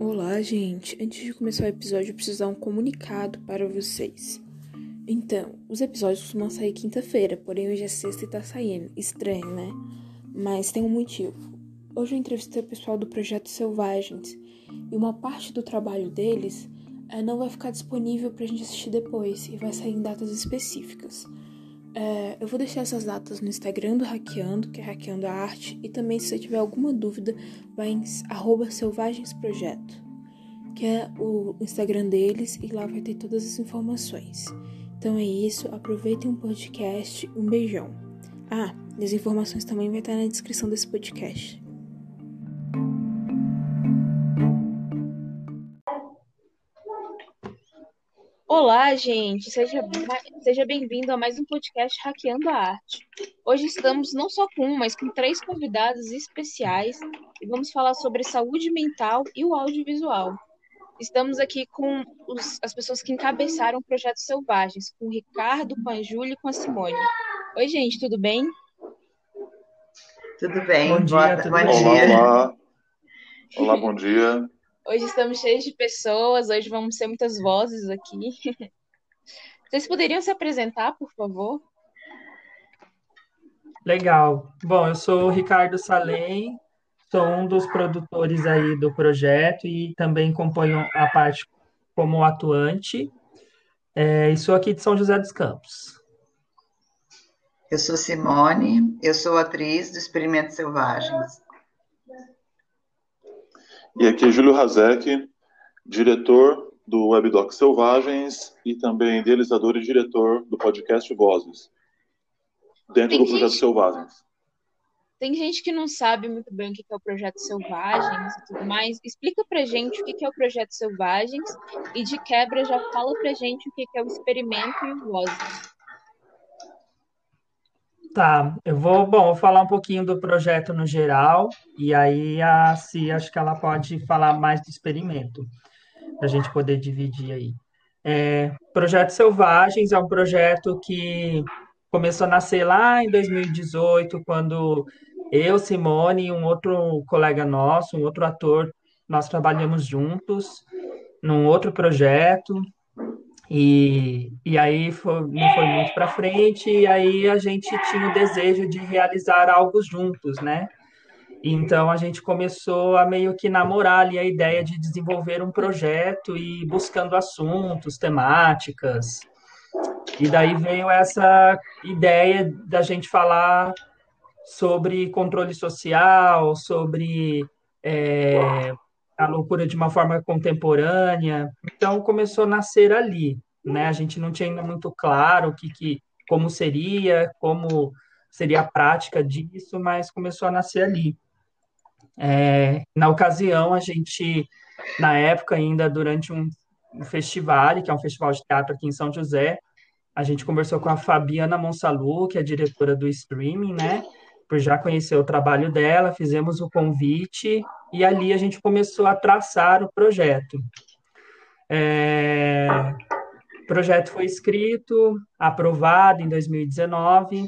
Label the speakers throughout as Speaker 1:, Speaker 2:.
Speaker 1: Olá, gente. Antes de começar o episódio, eu preciso dar um comunicado para vocês. Então, os episódios costumam sair quinta-feira, porém hoje é sexta e tá saindo. Estranho, né? Mas tem um motivo. Hoje eu entrevistei o pessoal do Projeto Selvagens e uma parte do trabalho deles é, não vai ficar disponível pra gente assistir depois e vai sair em datas específicas. É, eu vou deixar essas datas no Instagram do Hackeando, que é Hackeando a Arte, e também se você tiver alguma dúvida, vai em selvagensprojeto, que é o Instagram deles, e lá vai ter todas as informações. Então é isso, aproveitem o podcast, um beijão. Ah, as informações também vai estar na descrição desse podcast.
Speaker 2: Olá, gente! Seja, seja bem-vindo a mais um podcast Hackeando a Arte. Hoje estamos não só com um, mas com três convidados especiais e vamos falar sobre saúde mental e o audiovisual. Estamos aqui com os, as pessoas que encabeçaram o Projeto Selvagens, com o Ricardo, com a Júlia e com a Simone. Oi, gente, tudo bem?
Speaker 3: Tudo bem?
Speaker 4: Bom dia,
Speaker 3: Boa,
Speaker 4: tudo
Speaker 3: bom
Speaker 4: bom?
Speaker 3: dia.
Speaker 5: Olá, olá. Olá, bom dia.
Speaker 2: Hoje estamos cheios de pessoas, hoje vamos ser muitas vozes aqui. Vocês poderiam se apresentar, por favor?
Speaker 4: Legal. Bom, eu sou o Ricardo Salem, sou um dos produtores aí do projeto e também componho a parte como atuante. É, e sou aqui de São José dos Campos.
Speaker 3: Eu sou Simone, eu sou atriz do Experimentos Selvagens.
Speaker 5: E aqui é Júlio Hazek, diretor do Webdoc Selvagens e também idealizador e diretor do podcast Vozes, dentro
Speaker 2: Tem
Speaker 5: do projeto
Speaker 2: gente-
Speaker 5: Selvagens.
Speaker 2: Tem gente que não sabe muito bem o que é o Projeto Selvagens e tudo mais. Explica pra gente o que é o Projeto Selvagens e de quebra já fala pra gente o que que é o experimento e o Vozes.
Speaker 4: Tá, eu vou, bom, vou falar um pouquinho do projeto no geral, e aí a Si, acho que ela pode falar mais do experimento, para a gente poder dividir aí. É, Projeto Selvagens é um projeto que começou a nascer lá em 2018, quando eu, Simone e um outro colega nosso, um outro ator, nós trabalhamos juntos num outro projeto, e, e aí foi- não foi muito para frente, e aí a gente tinha o desejo de realizar algo juntos, né? Então a gente começou a meio que namorar ali a ideia de desenvolver um projeto e buscando assuntos, temáticas. E daí veio essa ideia da gente falar sobre controle social, sobre é, a loucura de uma forma contemporânea. Então começou a nascer ali, né? A gente não tinha ainda muito claro o que, que como seria, como seria a prática disso, mas começou a nascer ali. É, na ocasião, a gente, na época ainda, durante um, um festival, que é um festival de teatro aqui em São José, a gente conversou com a Fabiana Monsalu, que é diretora do streaming, né? Por já conhecer o trabalho dela, fizemos o convite e ali a gente começou a traçar o projeto. É, o projeto foi escrito, aprovado em 2019,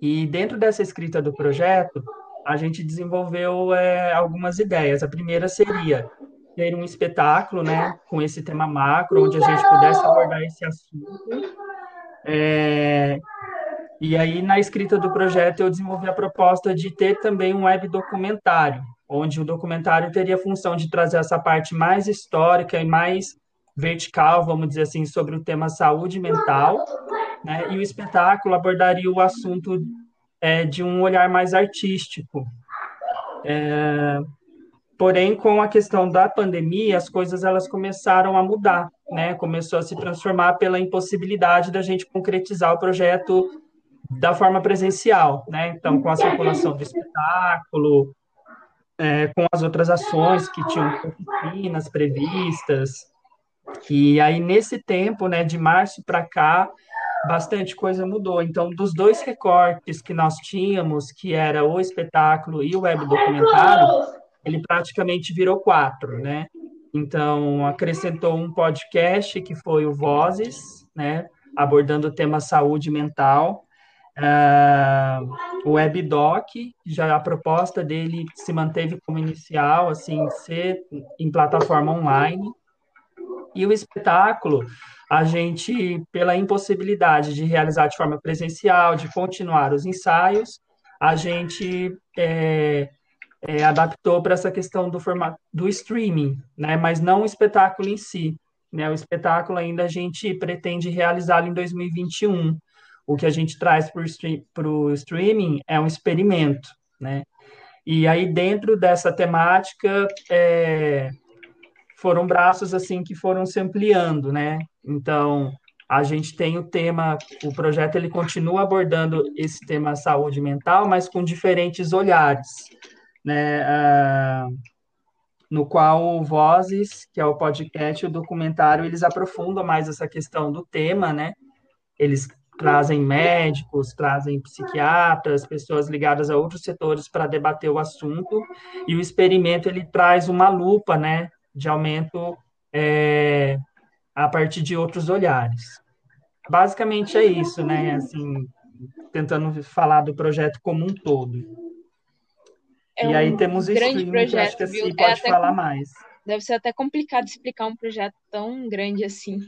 Speaker 4: e dentro dessa escrita do projeto, a gente desenvolveu é, algumas ideias. A primeira seria ter um espetáculo, né, com esse tema macro, onde a gente pudesse abordar esse assunto. É, e aí, na escrita do projeto, eu desenvolvi a proposta de ter também um web documentário, onde o documentário teria a função de trazer essa parte mais histórica e mais vertical, vamos dizer assim, sobre o tema saúde mental, né? E o espetáculo abordaria o assunto é, de um olhar mais artístico. É, porém, com a questão da pandemia, as coisas elas começaram a mudar, né? Começou a se transformar pela impossibilidade da gente concretizar o projeto da forma presencial, né? Então, com a circulação do espetáculo, é, com as outras ações que tinham oficinas previstas, e aí nesse tempo, né, de março para cá, bastante coisa mudou. Então, dos dois recortes que nós tínhamos, que era o espetáculo e o web documentário, ele praticamente virou quatro, né? Então, acrescentou um podcast que foi o Vozes, né, abordando o tema saúde mental. Uh, o WebDoc, já a proposta dele se manteve como inicial, assim, ser em plataforma online. E o espetáculo, a gente, pela impossibilidade de realizar de forma presencial, de continuar os ensaios, a gente é, é, adaptou para essa questão do formato do streaming, né? Mas não o espetáculo em si. Né? O espetáculo ainda a gente pretende realizá-lo em 2021 o que a gente traz para o streaming é um experimento, né? E aí, dentro dessa temática, é, foram braços, assim, que foram se ampliando, né? Então, a gente tem o tema, o projeto, ele continua abordando esse tema saúde mental, mas com diferentes olhares, né? Ah, no qual o Vozes, que é o podcast, o documentário, eles aprofundam mais essa questão do tema, né? Eles trazem médicos, trazem psiquiatras, pessoas ligadas a outros setores para debater o assunto, e o experimento ele traz uma lupa, né, de aumento é, a partir de outros olhares. Basicamente é isso, né, assim, tentando falar do projeto como um todo. É e um aí temos o streaming, projeto, que acho que assim é pode falar mais.
Speaker 2: Deve ser até complicado explicar um projeto tão grande assim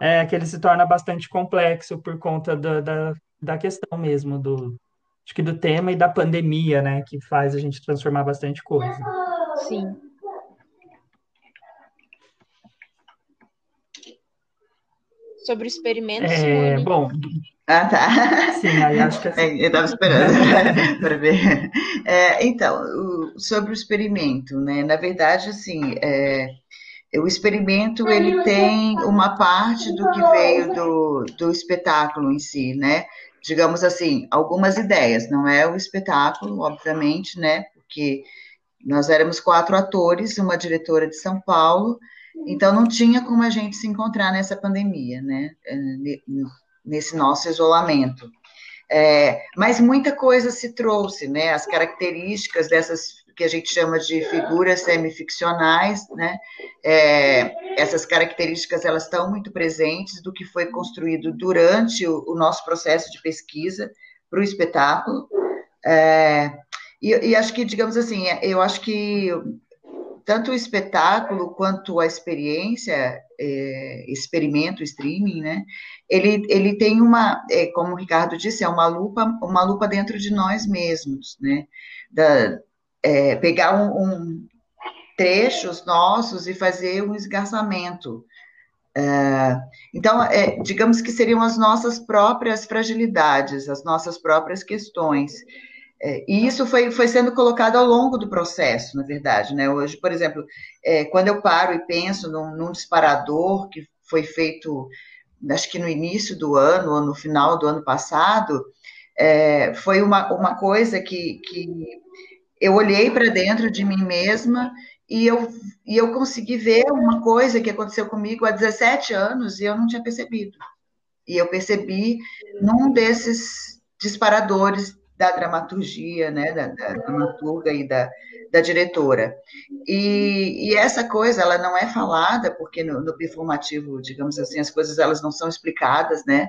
Speaker 4: é que ele se torna bastante complexo por conta da, da, da questão mesmo do acho que do tema e da pandemia, né, que faz a gente transformar bastante coisa.
Speaker 2: Sim. Sobre o experimento,
Speaker 4: é, Bom,
Speaker 3: ah, tá.
Speaker 4: Sim, aí acho que é assim.
Speaker 3: Eu estava esperando para ver. É, então, o, sobre o experimento, né? Na verdade, assim, é, o experimento ele tem uma parte do que veio do, do espetáculo em si, né? Digamos assim, algumas ideias, não é o espetáculo, obviamente, né? Porque nós éramos quatro atores, uma diretora de São Paulo, então não tinha como a gente se encontrar nessa pandemia, né? É, nesse nosso isolamento. É, mas muita coisa se trouxe, né? As características dessas que a gente chama de figuras semificcionais, né? É, essas características elas estão muito presentes do que foi construído durante o, o nosso processo de pesquisa para o espetáculo. É, e, e, acho que, digamos assim, é, eu acho que tanto o espetáculo quanto a experiência, é, experimento, streaming, né? Ele, ele tem uma, é, como o Ricardo disse, é uma lupa, uma lupa dentro de nós mesmos, né? Da, é, pegar um, um, trechos nossos e fazer um esgarçamento. É, então, é, digamos que seriam as nossas próprias fragilidades, as nossas próprias questões. É, e isso foi, foi sendo colocado ao longo do processo, na verdade. Né? Hoje, por exemplo, é, quando eu paro e penso num, num, disparador que foi feito, acho que no início do ano, ou no final do ano passado, é, foi uma, uma coisa que, que eu olhei para dentro de mim mesma e eu, e eu consegui ver uma coisa que aconteceu comigo há 17 anos e eu não tinha percebido. E eu percebi num desses disparadores da dramaturgia, né, da, da dramaturga e da, da diretora. E, e, essa coisa, ela não é falada, porque no, no, performativo, digamos assim, as coisas elas não são explicadas, né?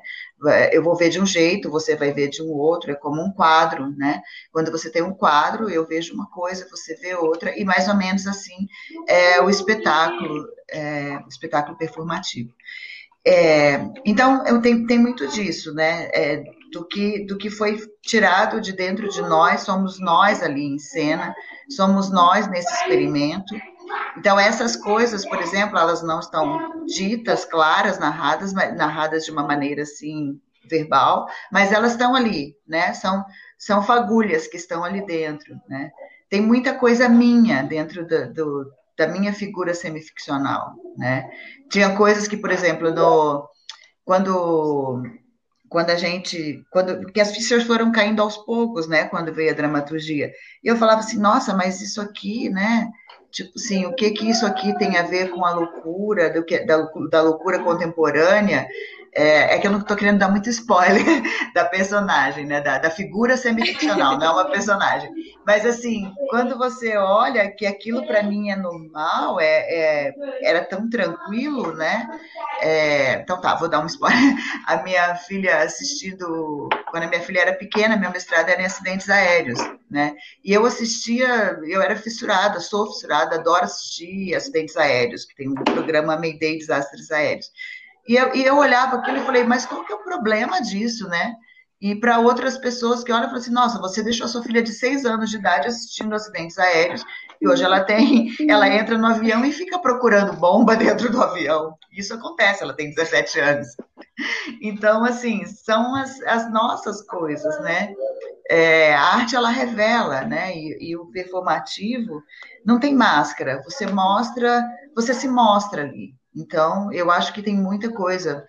Speaker 3: Eu vou ver de um jeito, você vai ver de um outro, é como um quadro, né? Quando você tem um quadro, eu vejo uma coisa, você vê outra, e mais ou menos assim é o espetáculo, é, o espetáculo performativo. É, então, eu tenho, tem muito disso, né? É, do que, do que foi tirado de dentro de nós, somos nós ali em cena, somos nós nesse experimento. Então, essas coisas, por exemplo, elas não estão ditas, claras, narradas, narradas de uma maneira assim, verbal, mas elas estão ali, né? São, são fagulhas que estão ali dentro, né? Tem muita coisa minha dentro do, do da minha figura semificcional, né? Tinha coisas que, por exemplo, no, quando quando a gente, quando, porque as fichas foram caindo aos poucos, né, quando veio a dramaturgia. E eu falava assim, nossa, mas isso aqui, né, tipo assim, o que que isso aqui tem a ver com a loucura, do que, da, da loucura contemporânea? É, é, que eu não estou querendo dar muito spoiler da personagem, né? Da, da figura semi-ficcional, não é uma personagem. Mas assim, quando você olha que aquilo para mim é normal, é, é, era tão tranquilo, né? É, então tá, vou dar um spoiler. A minha filha assistindo, quando a minha filha era pequena, meu mestrado era em acidentes aéreos, né? E eu assistia, eu era fissurada, sou fissurada, adoro assistir acidentes aéreos, que tem um programa Mayday Desastres Aéreos. E eu, e eu olhava aquilo e falei, mas qual que é o problema disso, né? E para outras pessoas que olham e falam assim, nossa, você deixou a sua filha de seis anos de idade assistindo acidentes aéreos e hoje ela tem, ela entra no avião e fica procurando bomba dentro do avião. Isso acontece, ela tem 17 anos. Então, assim, são as, as nossas coisas, né? É, a arte, ela revela, né? E, e o performativo não tem máscara. Você mostra, você se mostra ali. Então, eu acho que tem muita coisa.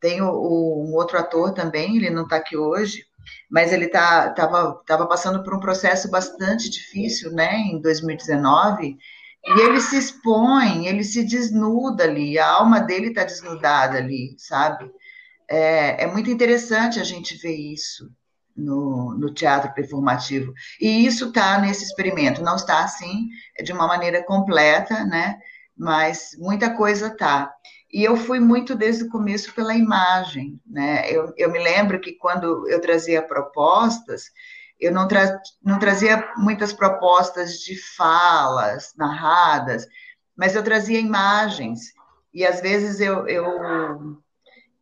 Speaker 3: Tem o, o, um outro ator também, ele não está aqui hoje, mas ele tá, tava, tava passando por um processo bastante difícil, né, em 2019, e ele se expõe, ele se desnuda ali, a alma dele está desnudada ali, sabe? É, é, muito interessante a gente ver isso no, no teatro performativo. E isso está nesse experimento, não está assim, de uma maneira completa, né? Mas muita coisa tá. E eu fui muito desde o começo pela imagem, né? Eu, eu me lembro que quando eu trazia propostas, eu não, tra não trazia muitas propostas de falas narradas, mas eu trazia imagens. E às vezes eu, eu,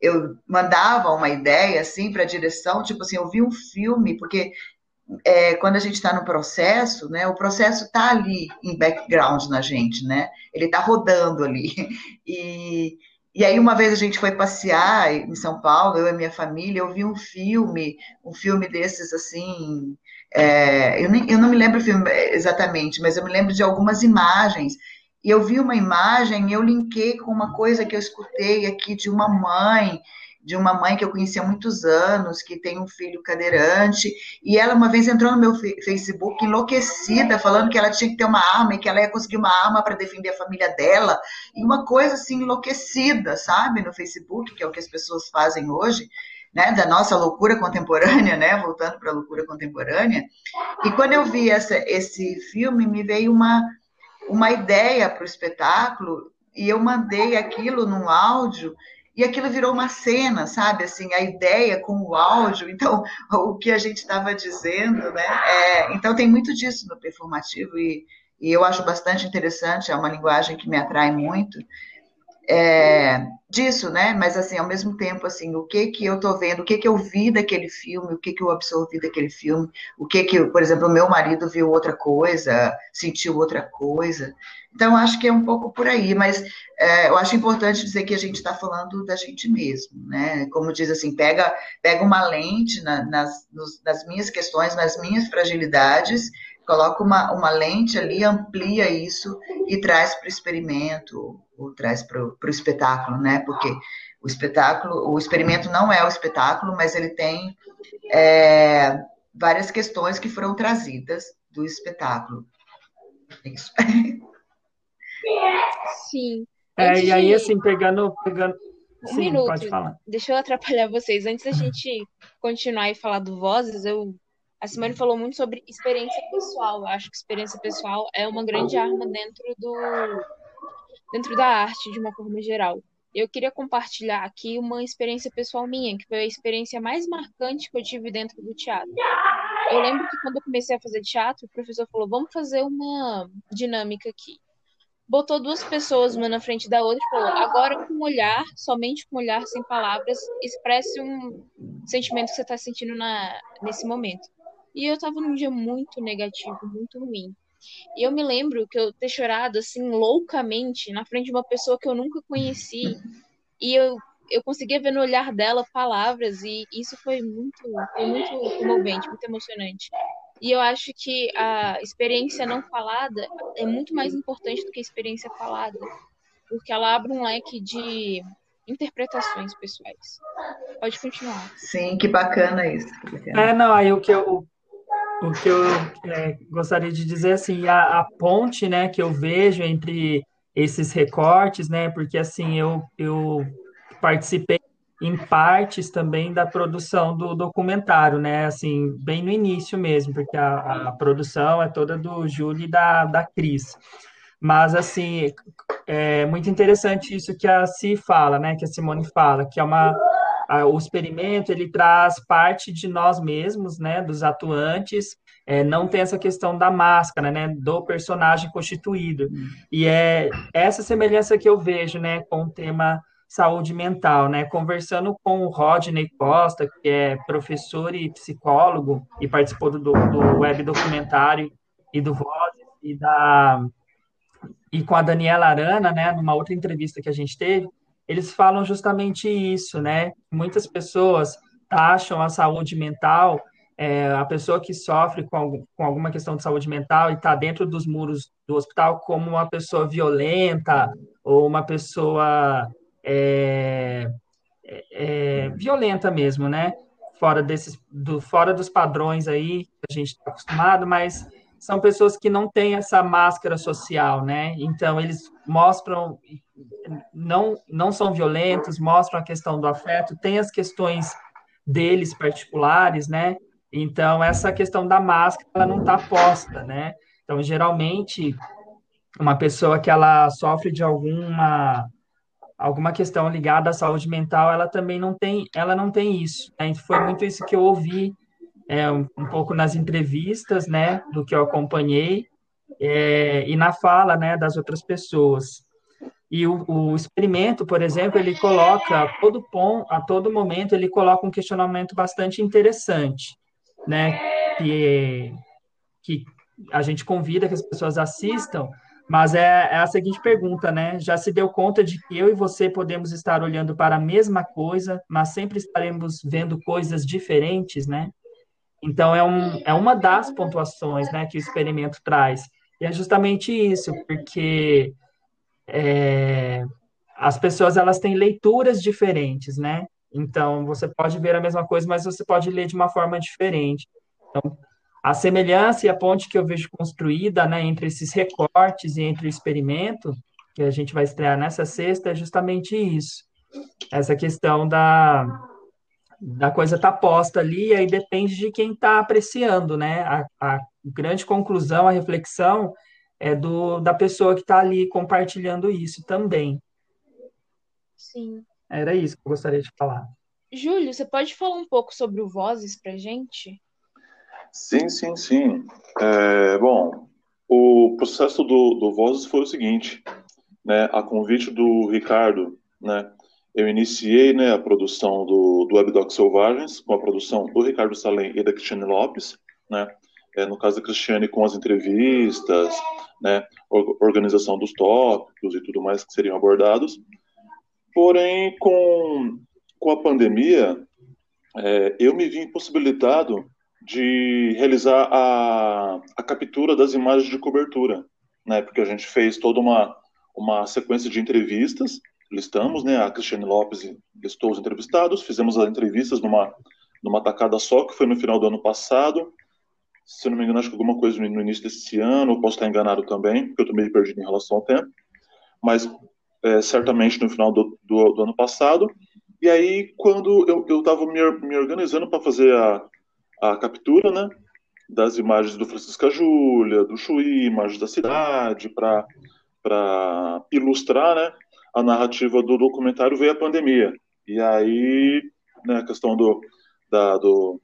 Speaker 3: eu mandava uma ideia assim para a direção, tipo assim, eu vi um filme, porque é, quando a gente está no processo, né, o processo está ali em background na gente, né? Ele está rodando ali. E, e aí uma vez a gente foi passear em São Paulo, eu e minha família, eu vi um filme, um filme desses assim, é, eu, nem, eu não me lembro o filme exatamente, mas eu me lembro de algumas imagens. E eu vi uma imagem, eu linkei com uma coisa que eu escutei aqui de uma mãe de uma mãe que eu conheci há muitos anos, que tem um filho cadeirante, e ela uma vez entrou no meu Facebook enlouquecida, falando que ela tinha que ter uma arma e que ela ia conseguir uma arma para defender a família dela, e uma coisa assim enlouquecida, sabe, no Facebook, que é o que as pessoas fazem hoje, né, da nossa loucura contemporânea, né, voltando para a loucura contemporânea. E quando eu vi essa, esse filme, me veio uma, uma ideia para o espetáculo, e eu mandei aquilo num áudio e aquilo virou uma cena, sabe? Assim, a ideia com o áudio, então, o que a gente estava dizendo, né? É, então, tem muito disso no performativo e, e, eu acho bastante interessante, é uma linguagem que me atrai muito. É, disso, né? Mas assim, ao mesmo tempo, assim, o que que eu tô vendo, o que que eu vi daquele filme, o que que eu absorvi daquele filme, o que que, por exemplo, o meu marido viu outra coisa, sentiu outra coisa. Então, acho que é um pouco por aí, mas é, eu acho importante dizer que a gente está falando da gente mesmo, né? Como diz assim, pega, pega uma lente na, nas, nos, nas minhas questões, nas minhas fragilidades, coloca uma, uma lente ali, amplia isso e traz para o experimento, ou traz para o espetáculo, né? Porque o espetáculo, o experimento não é o espetáculo, mas ele tem é, várias questões que foram trazidas do espetáculo. É isso.
Speaker 2: Sim.
Speaker 4: É, e aí, assim, pegando. pegando...
Speaker 2: Um
Speaker 4: Sim,
Speaker 2: minuto.
Speaker 4: pode falar.
Speaker 2: Deixa eu atrapalhar vocês. Antes da gente continuar e falar do Vozes, eu... a Simone falou muito sobre experiência pessoal. Eu acho que experiência pessoal é uma grande arma dentro do dentro da arte, de uma forma geral. Eu queria compartilhar aqui uma experiência pessoal minha, que foi a experiência mais marcante que eu tive dentro do teatro. Eu lembro que quando eu comecei a fazer teatro, o professor falou: vamos fazer uma dinâmica aqui botou duas pessoas uma na frente da outra e falou: agora com o olhar, somente com o olhar, sem palavras, expresse um sentimento que você está sentindo na, nesse momento. E eu estava num dia muito negativo, muito ruim. E eu me lembro que eu ter chorado assim loucamente na frente de uma pessoa que eu nunca conheci. E eu, eu conseguia ver no olhar dela palavras, e isso foi muito, foi muito comovente, muito emocionante. E eu acho que a experiência não falada é muito mais importante do que a experiência falada, porque ela abre um leque de interpretações pessoais. Pode continuar.
Speaker 3: Sim, que bacana isso.
Speaker 4: É, não, aí o que eu, o que eu é, gostaria de dizer, assim, a, a ponte, né, que eu vejo entre esses recortes, né, porque, assim, eu, eu participei em partes também da produção do documentário, né? Assim, bem no início mesmo, porque a, a produção é toda do Júlio e da, da Cris. Mas, assim, é muito interessante isso que a Si fala, né? Que a Simone fala, que é uma... A, o experimento, ele traz parte de nós mesmos, né? Dos atuantes, é, não tem essa questão da máscara, né? Do personagem constituído. E é essa semelhança que eu vejo, né? Com o tema saúde mental, né? Conversando com o Rodney Costa, que é professor e psicólogo e participou do, do web documentário e do Voz e da e com a Daniela Arana, né, numa outra entrevista que a gente teve, eles falam justamente isso, né? Muitas pessoas acham a saúde mental, é, a pessoa que sofre com, com alguma questão de saúde mental e está dentro dos muros do hospital como uma pessoa violenta ou uma pessoa é, é, é violenta mesmo, né? Fora desses, do, fora dos padrões aí que a gente está acostumado, mas são pessoas que não têm essa máscara social, né? Então eles mostram não não são violentos, mostram a questão do afeto, tem as questões deles particulares, né? Então essa questão da máscara ela não está posta, né? Então geralmente uma pessoa que ela sofre de alguma alguma questão ligada à saúde mental, ela também não tem, ela não tem isso. Né? Foi muito isso que eu ouvi é, um, um, pouco nas entrevistas, né, do que eu acompanhei, é, e na fala, né, das outras pessoas. E o, o, experimento, por exemplo, ele coloca a todo ponto, a todo momento, ele coloca um questionamento bastante interessante, né, que, que a gente convida que as pessoas assistam, mas é, é a seguinte pergunta, né? Já se deu conta de que eu e você podemos estar olhando para a mesma coisa, mas sempre estaremos vendo coisas diferentes, né? Então, é, um, é uma das pontuações né, que o experimento traz. E é justamente isso, porque é, as pessoas elas têm leituras diferentes, né? Então, você pode ver a mesma coisa, mas você pode ler de uma forma diferente. Então, a semelhança e a ponte que eu vejo construída né, entre esses recortes e entre o experimento, que a gente vai estrear nessa sexta, é justamente isso. Essa questão da, da coisa tá posta ali, e aí depende de quem está apreciando, né? A, a, grande conclusão, a reflexão é do da pessoa que está ali compartilhando isso também.
Speaker 2: Sim.
Speaker 4: Era isso que eu gostaria de falar.
Speaker 2: Júlio, você pode falar um pouco sobre o Vozes para gente?
Speaker 5: Sim, sim, sim. É, bom, o processo do, do Vozes foi o seguinte, né? A convite do Ricardo, né? eu iniciei né, a produção do, do Webdoc Selvagens, com a produção do Ricardo Salem e da Cristiane Lopes, né, é, no caso da Cristiane com as entrevistas, né, organização dos tópicos e tudo mais que seriam abordados. Porém, com, com a pandemia, é, eu me vi impossibilitado de realizar a, a captura das imagens de cobertura, né, porque a gente fez toda uma, uma sequência de entrevistas listamos, né? A Cristiane Lopes listou os entrevistados, fizemos as entrevistas numa, numa tacada só, que foi no final do ano passado. Se eu não me engano, acho que alguma coisa no início desse ano, posso estar enganado também, porque eu estou meio perdido em relação ao tempo. Mas é, certamente no final do, do, do, ano passado. E aí, quando eu estava me, me organizando para fazer a, a captura, né? Das imagens do Francisca Júlia, do Chuí, imagens da cidade, para ilustrar, né? a narrativa do documentário veio a pandemia. E aí, né, a questão do, da, do,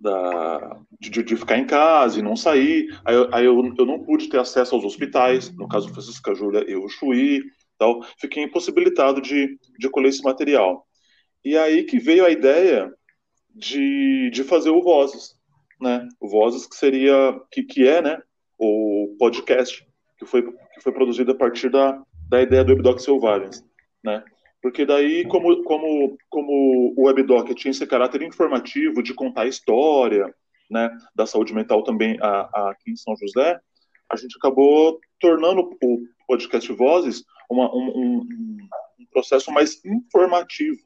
Speaker 5: da, de, de, ficar em casa e não sair. Aí, aí eu, eu, não pude ter acesso aos hospitais, no caso Francisca Júlia e o Chuí, tal. fiquei impossibilitado de, de colher esse material. E aí que veio a ideia de, de fazer o Vozes, né? O Vozes que seria, que, que é, né, o podcast que foi, que foi produzido a partir da, da ideia do WebDoc Selvagens, né? Porque daí, como, como, como o WebDoc tinha esse caráter informativo de contar a história, né, da saúde mental também a, a, aqui em São José, a gente acabou tornando o podcast Vozes uma, um, um, um, processo mais informativo,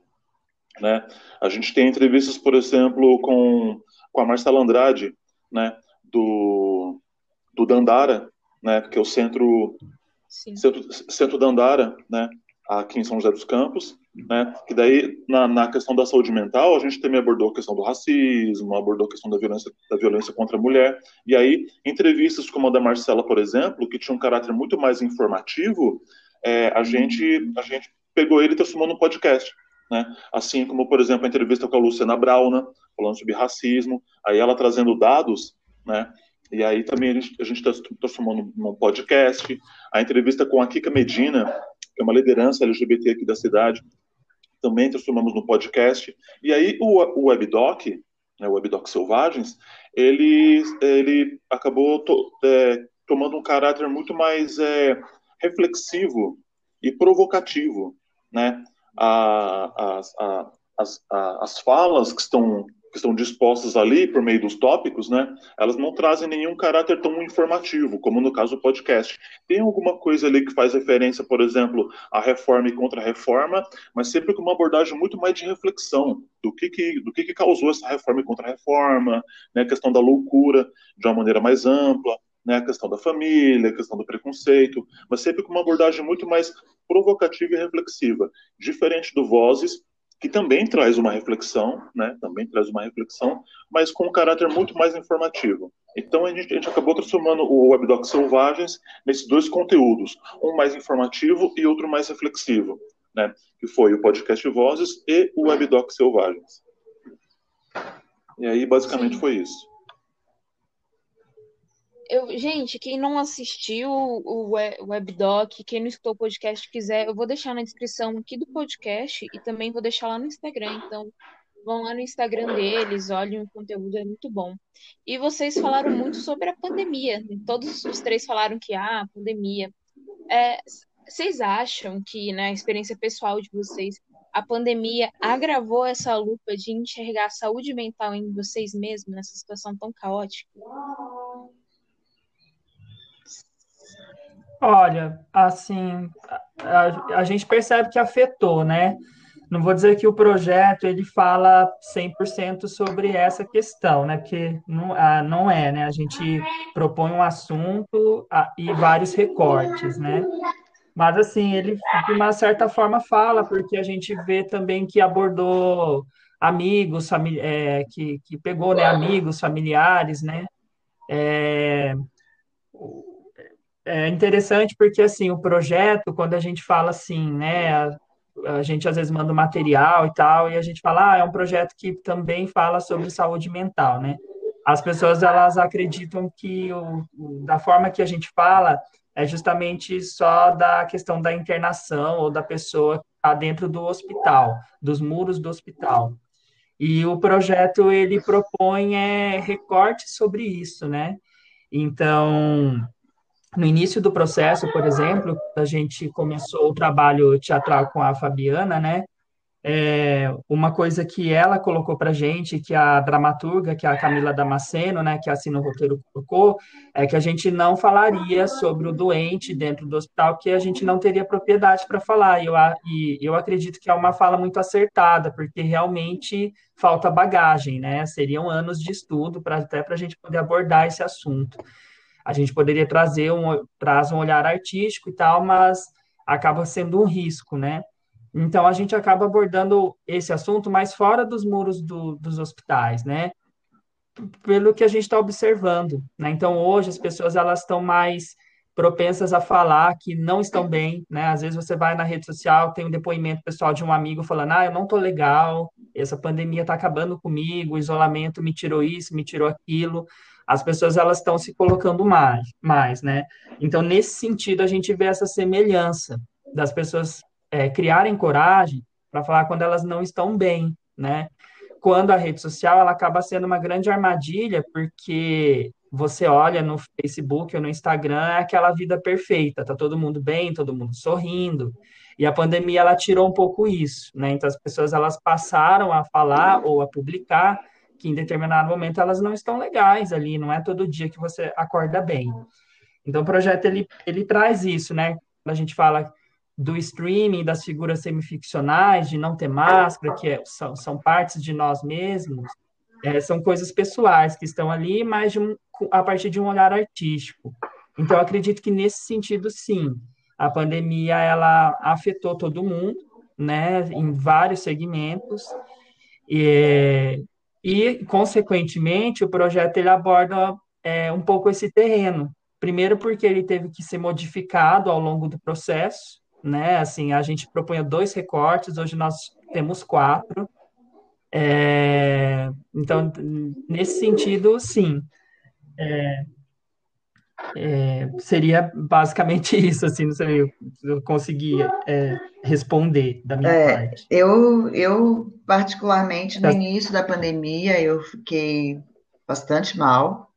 Speaker 5: né? A gente tem entrevistas, por exemplo, com, com a Marcela Andrade, né, do, do Dandara, né, que é o Centro Centro, Centro Dandara, né? Aqui em São José dos Campos, né? Que daí, na, na, questão da saúde mental, a gente também abordou a questão do racismo, abordou a questão da violência, da violência contra a mulher. E aí, entrevistas como a da Marcela, por exemplo, que tinha um caráter muito mais informativo, é, a, gente, a gente pegou ele e transformou num podcast. Né? Assim como, por exemplo, a entrevista com a Luciana Brauna, falando sobre racismo, aí ela trazendo dados, né? E aí também a gente, transformou num, num podcast. A entrevista com a Kika Medina, que é uma liderança LGBT aqui da cidade, também transformamos no podcast. E aí o, o WebDoc, né, o WebDoc Selvagens, ele, ele acabou to, é, tomando um caráter muito mais é, reflexivo e provocativo, né? A, as, a, as, a, as falas que estão que estão dispostas ali por meio dos tópicos, né, elas não trazem nenhum caráter tão informativo, como no caso do podcast. Tem alguma coisa ali que faz referência, por exemplo, à reforma e contra-reforma, mas sempre com uma abordagem muito mais de reflexão do que, que, do que, que causou essa reforma e contra-reforma, né, a questão da loucura de uma maneira mais ampla, né, a questão da família, a questão do preconceito, mas sempre com uma abordagem muito mais provocativa e reflexiva, diferente do Vozes, que também traz uma reflexão, né? Também traz uma reflexão, mas com um caráter muito mais informativo. Então a gente, a gente acabou transformando o Webdoc Selvagens nesses dois conteúdos, um mais informativo e outro mais reflexivo, né? Que foi o podcast Vozes e o Webdoc Selvagens. E aí basicamente Sim. foi isso.
Speaker 2: Eu, gente, quem não assistiu o Webdoc, quem não escutou o podcast quiser, eu vou deixar na descrição aqui do podcast e também vou deixar lá no Instagram. Então, vão lá no Instagram deles, olhem o conteúdo, é muito bom. E vocês falaram muito sobre a pandemia. Todos os três falaram que, ah, pandemia. É, vocês acham que, na né, experiência pessoal de vocês, a pandemia agravou essa lupa de enxergar a saúde mental em vocês mesmos nessa situação tão caótica?
Speaker 4: Olha, assim, a, a, gente percebe que afetou, né? Não vou dizer que o projeto ele fala 100% sobre essa questão, né? Porque não, ah, não é, né? A gente propõe um assunto ah, e vários recortes, né? Mas, assim, ele de uma certa forma fala, porque a gente vê também que abordou amigos, é, que, que pegou né, amigos, familiares, né? É, é interessante porque, assim, o projeto, quando a gente fala assim, né, a, a, gente às vezes manda material e tal, e a gente fala, ah, é um projeto que também fala sobre saúde mental, né? As pessoas, elas acreditam que o, o, da forma que a gente fala é justamente só da questão da internação ou da pessoa que está dentro do hospital, dos muros do hospital. E o projeto, ele propõe é, sobre isso, né? Então, no início do processo, por exemplo, a gente começou o trabalho teatral com a Fabiana, né? É, uma coisa que ela colocou para gente, que a dramaturga, que a Camila Damasceno, né, que assina o roteiro, colocou, é que a gente não falaria sobre o doente dentro do hospital, que a gente não teria propriedade para falar. E eu, e eu acredito que é uma fala muito acertada, porque realmente falta bagagem, né? Seriam anos de estudo para até para a gente poder abordar esse assunto a gente poderia trazer um, traz um olhar artístico e tal, mas acaba sendo um risco, né? Então a gente acaba abordando esse assunto mais fora dos muros do, dos hospitais, né? Pelo que a gente está observando, né? Então hoje as pessoas elas estão mais propensas a falar que não estão bem, né? Às vezes você vai na rede social, tem um depoimento pessoal de um amigo falando: "Ah, eu não tô legal, essa pandemia está acabando comigo, o isolamento me tirou isso, me tirou aquilo" as pessoas elas estão se colocando mais, mais, né? Então, nesse sentido, a gente vê essa semelhança das pessoas é, criarem coragem para falar quando elas não estão bem, né? Quando a rede social ela acaba sendo uma grande armadilha, porque você olha no Facebook ou no Instagram, é aquela vida perfeita, tá todo mundo bem, todo mundo sorrindo. E a pandemia ela tirou um pouco isso, né? Então as pessoas elas passaram a falar ou a publicar que em determinado momento elas não estão legais ali, não é todo dia que você acorda bem. Então o projeto ele, ele traz isso, né? A gente fala do streaming, das figuras semificcionais, de não ter máscara, que é, são, são partes de nós mesmos, é, são coisas pessoais que estão ali, mas um, a partir de um olhar artístico. Então, acredito que nesse sentido, sim, a pandemia ela afetou todo mundo, né, em vários segmentos, e, e consequentemente, o projeto ele aborda é, um pouco esse terreno. Primeiro, porque ele teve que ser modificado ao longo do processo, né? Assim, a gente propunha dois recortes, hoje nós temos quatro. É, então, nesse sentido, sim. É, é, seria basicamente isso, assim, não sei se eu conseguia é, responder da minha
Speaker 3: é,
Speaker 4: parte.
Speaker 3: Eu, eu, particularmente, no tá. início da pandemia, eu fiquei bastante mal.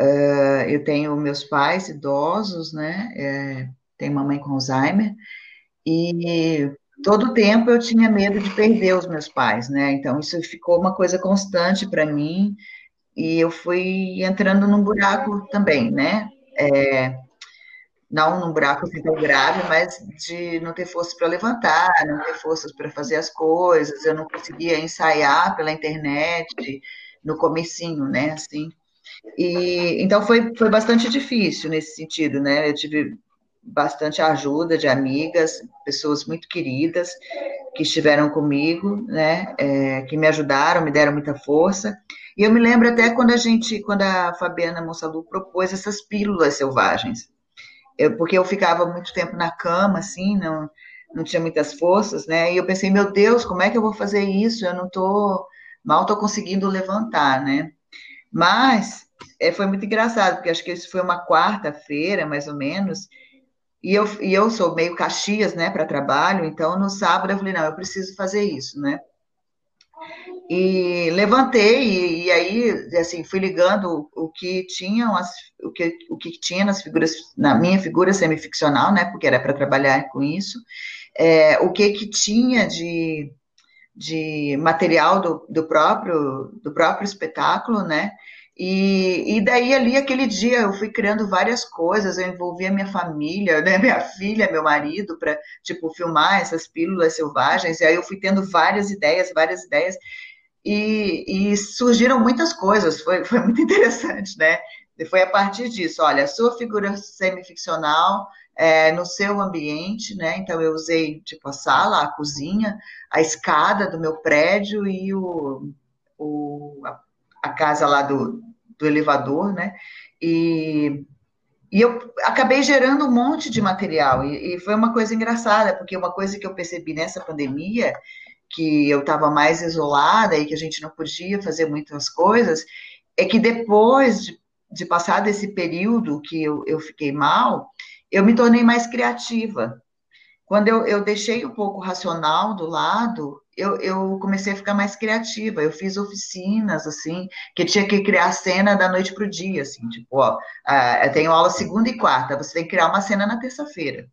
Speaker 3: Uh, eu tenho meus pais idosos, né? É, tenho mamãe com Alzheimer, e todo o tempo eu tinha medo de perder os meus pais, né? Então, isso ficou uma coisa constante para mim, e eu fui entrando num buraco também, né? É, não num buraco assim tão grave, mas de não ter força para levantar, não ter forças para fazer as coisas, eu não conseguia ensaiar pela internet no comecinho, né, assim. E então foi, foi bastante difícil nesse sentido, né? Eu tive bastante ajuda de amigas, pessoas muito queridas que estiveram comigo, né? É, que me ajudaram, me deram muita força. E eu me lembro até quando a gente, quando a Fabiana Monsalu propôs essas pílulas selvagens, eu, porque eu ficava muito tempo na cama, assim, não, não tinha muitas forças, né? E eu pensei, meu Deus, como é que eu vou fazer isso? Eu não tô, mal tô conseguindo levantar, né? Mas é, foi muito engraçado, porque acho que isso foi uma quarta-feira, mais ou menos, e eu, e eu sou meio Caxias, né, para trabalho, então no sábado eu falei, não, eu preciso fazer isso, né? E levantei, e, e, aí, assim, fui ligando o, o que tinham, as, o, que, o que tinha nas figuras, na minha figura semificcional, né, porque era para trabalhar com isso, é, o que que tinha de, de material do, do, próprio, do próprio espetáculo, né, e, e daí ali, aquele dia, eu fui criando várias coisas, eu envolvi a minha família, né, minha filha, meu marido, para, tipo, filmar essas pílulas selvagens, e aí eu fui tendo várias ideias, várias ideias, e, e surgiram muitas coisas, foi, foi muito interessante, né? E foi a partir disso, olha, sua figura semificcional é, no seu ambiente, né? Então eu usei tipo a sala, a cozinha, a escada do meu prédio e o, o a, a, casa lá do, do elevador, né? E, e eu acabei gerando um monte de material e, e foi uma coisa engraçada porque uma coisa que eu percebi nessa pandemia que eu estava mais isolada e que a gente não podia fazer muitas coisas, é que depois de, de passar desse período que eu, eu fiquei mal, eu me tornei mais criativa. Quando eu, eu deixei um pouco racional do lado, eu, eu, comecei a ficar mais criativa. Eu fiz oficinas, assim, que tinha que criar cena da noite para o dia, assim, tipo, ó, uh, eu tenho aula segunda e quarta, você tem que criar uma cena na terça-feira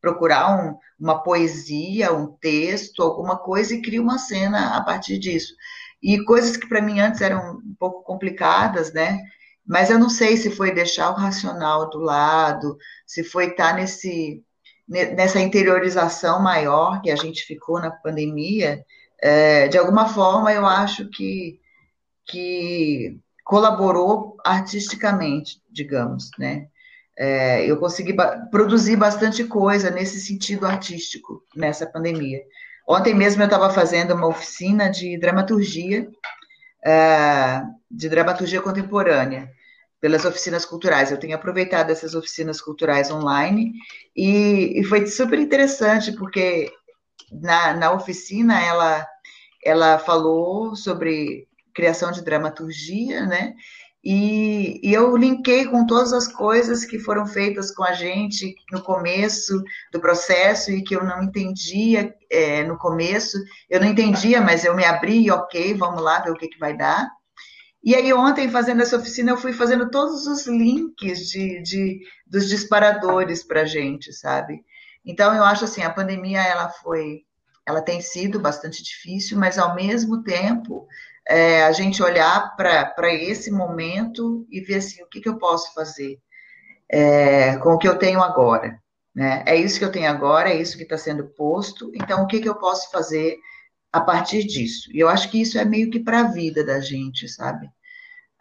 Speaker 3: procurar um, uma poesia, um texto, alguma coisa e cria uma cena a partir disso. E coisas que para mim antes eram um pouco complicadas, né? Mas eu não sei se foi deixar o racional do lado, se foi estar tá nesse nessa interiorização maior que a gente ficou na pandemia. É, de alguma forma, eu acho que que colaborou artisticamente, digamos, né? é, eu consegui ba produzir bastante coisa nesse sentido artístico nessa pandemia. Ontem mesmo eu estava fazendo uma oficina de dramaturgia, é, de dramaturgia contemporânea, pelas oficinas culturais. Eu tenho aproveitado essas oficinas culturais online e, e foi super interessante, porque na, na oficina ela, ela falou sobre criação de dramaturgia, né? E, e, eu linkei com todas as coisas que foram feitas com a gente no começo do processo e que eu não entendia é, no começo. Eu não entendia, mas eu me abri, ok, vamos lá ver o que, que vai dar. E aí ontem, fazendo essa oficina, eu fui fazendo todos os links de, de dos disparadores para a gente, sabe? Então, eu acho assim, a pandemia, ela foi, ela tem sido bastante difícil, mas ao mesmo tempo é, a gente olhar para esse momento e ver assim, o que, que eu posso fazer é, com o que eu tenho agora. Né? É isso que eu tenho agora, é isso que está sendo posto, então o que, que eu posso fazer a partir disso? E eu acho que isso é meio que para a vida da gente, sabe?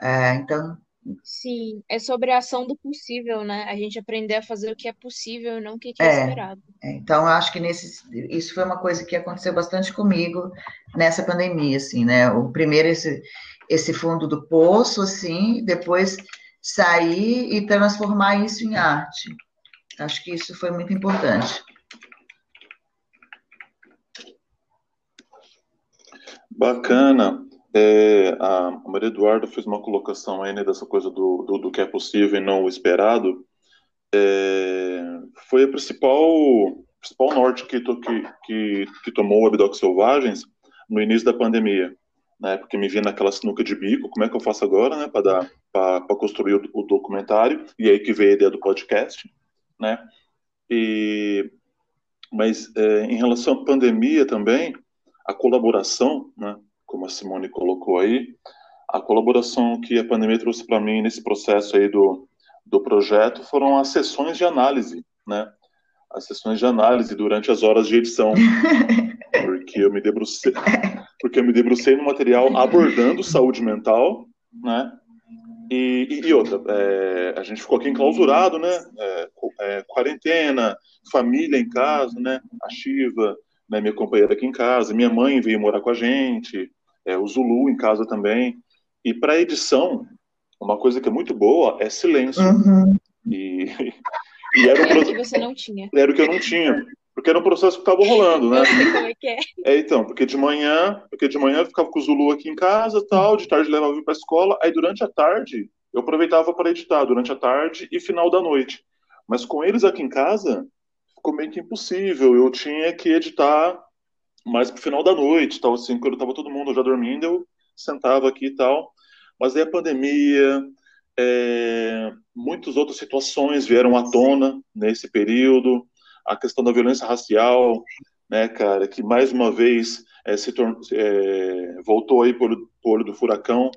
Speaker 3: É, então,
Speaker 2: Sim, é sobre a ação do possível, né? A gente aprender a fazer o que é possível e não o que é
Speaker 3: É,
Speaker 2: esperado.
Speaker 3: é, então eu acho que nesse, isso foi uma coisa que aconteceu bastante comigo nessa pandemia, assim, né? O primeiro esse, esse fundo do poço, assim, depois sair e transformar isso em arte. Acho que isso foi muito importante.
Speaker 5: Bacana. É, a Maria Eduarda fez uma colocação aí, né, dessa coisa do, do, do que é possível e não o esperado. É, foi a principal, principal norte que, to, que, que, que tomou o Abdoc Selvagens no início da pandemia. Né, porque me vi naquela sinuca de bico, como é que eu faço agora, né, para construir o, o, documentário, e aí que veio a ideia do podcast, né, e, mas é, em relação à pandemia também, a colaboração, né, como a Simone colocou aí, a colaboração que a pandemia trouxe para mim nesse processo aí do, do projeto foram as sessões de análise, né? As sessões de análise durante as horas de edição, porque eu me debrucei, porque eu me debrucei no material abordando saúde mental, né? E, e, e outra, é, a gente ficou aqui enclausurado, né? É, é, quarentena, família em casa, né? A Shiva, né, minha companheira aqui em casa, minha mãe veio morar com a gente, é, o Zulu em casa também. E para edição, uma coisa que é muito boa é silêncio.
Speaker 3: Uhum.
Speaker 5: E, e era, um
Speaker 2: era o que você não tinha.
Speaker 5: Era o que eu não tinha. Porque era um processo que estava rolando, né?
Speaker 2: Como é que é.
Speaker 5: É, então, porque de manhã, porque de manhã eu ficava com o Zulu aqui em casa, tal, de tarde levava ele para a escola, aí durante a tarde eu aproveitava para editar durante a tarde e final da noite. Mas com eles aqui em casa, ficou meio que impossível. Eu tinha que editar mais pro final da noite, tal, assim, quando estava todo mundo já dormindo, eu sentava aqui e tal. Mas aí a pandemia, é, muitas outras situações vieram à tona nesse período. A questão da violência racial, né, cara, que mais uma vez é, se é, voltou aí por, por do furacão,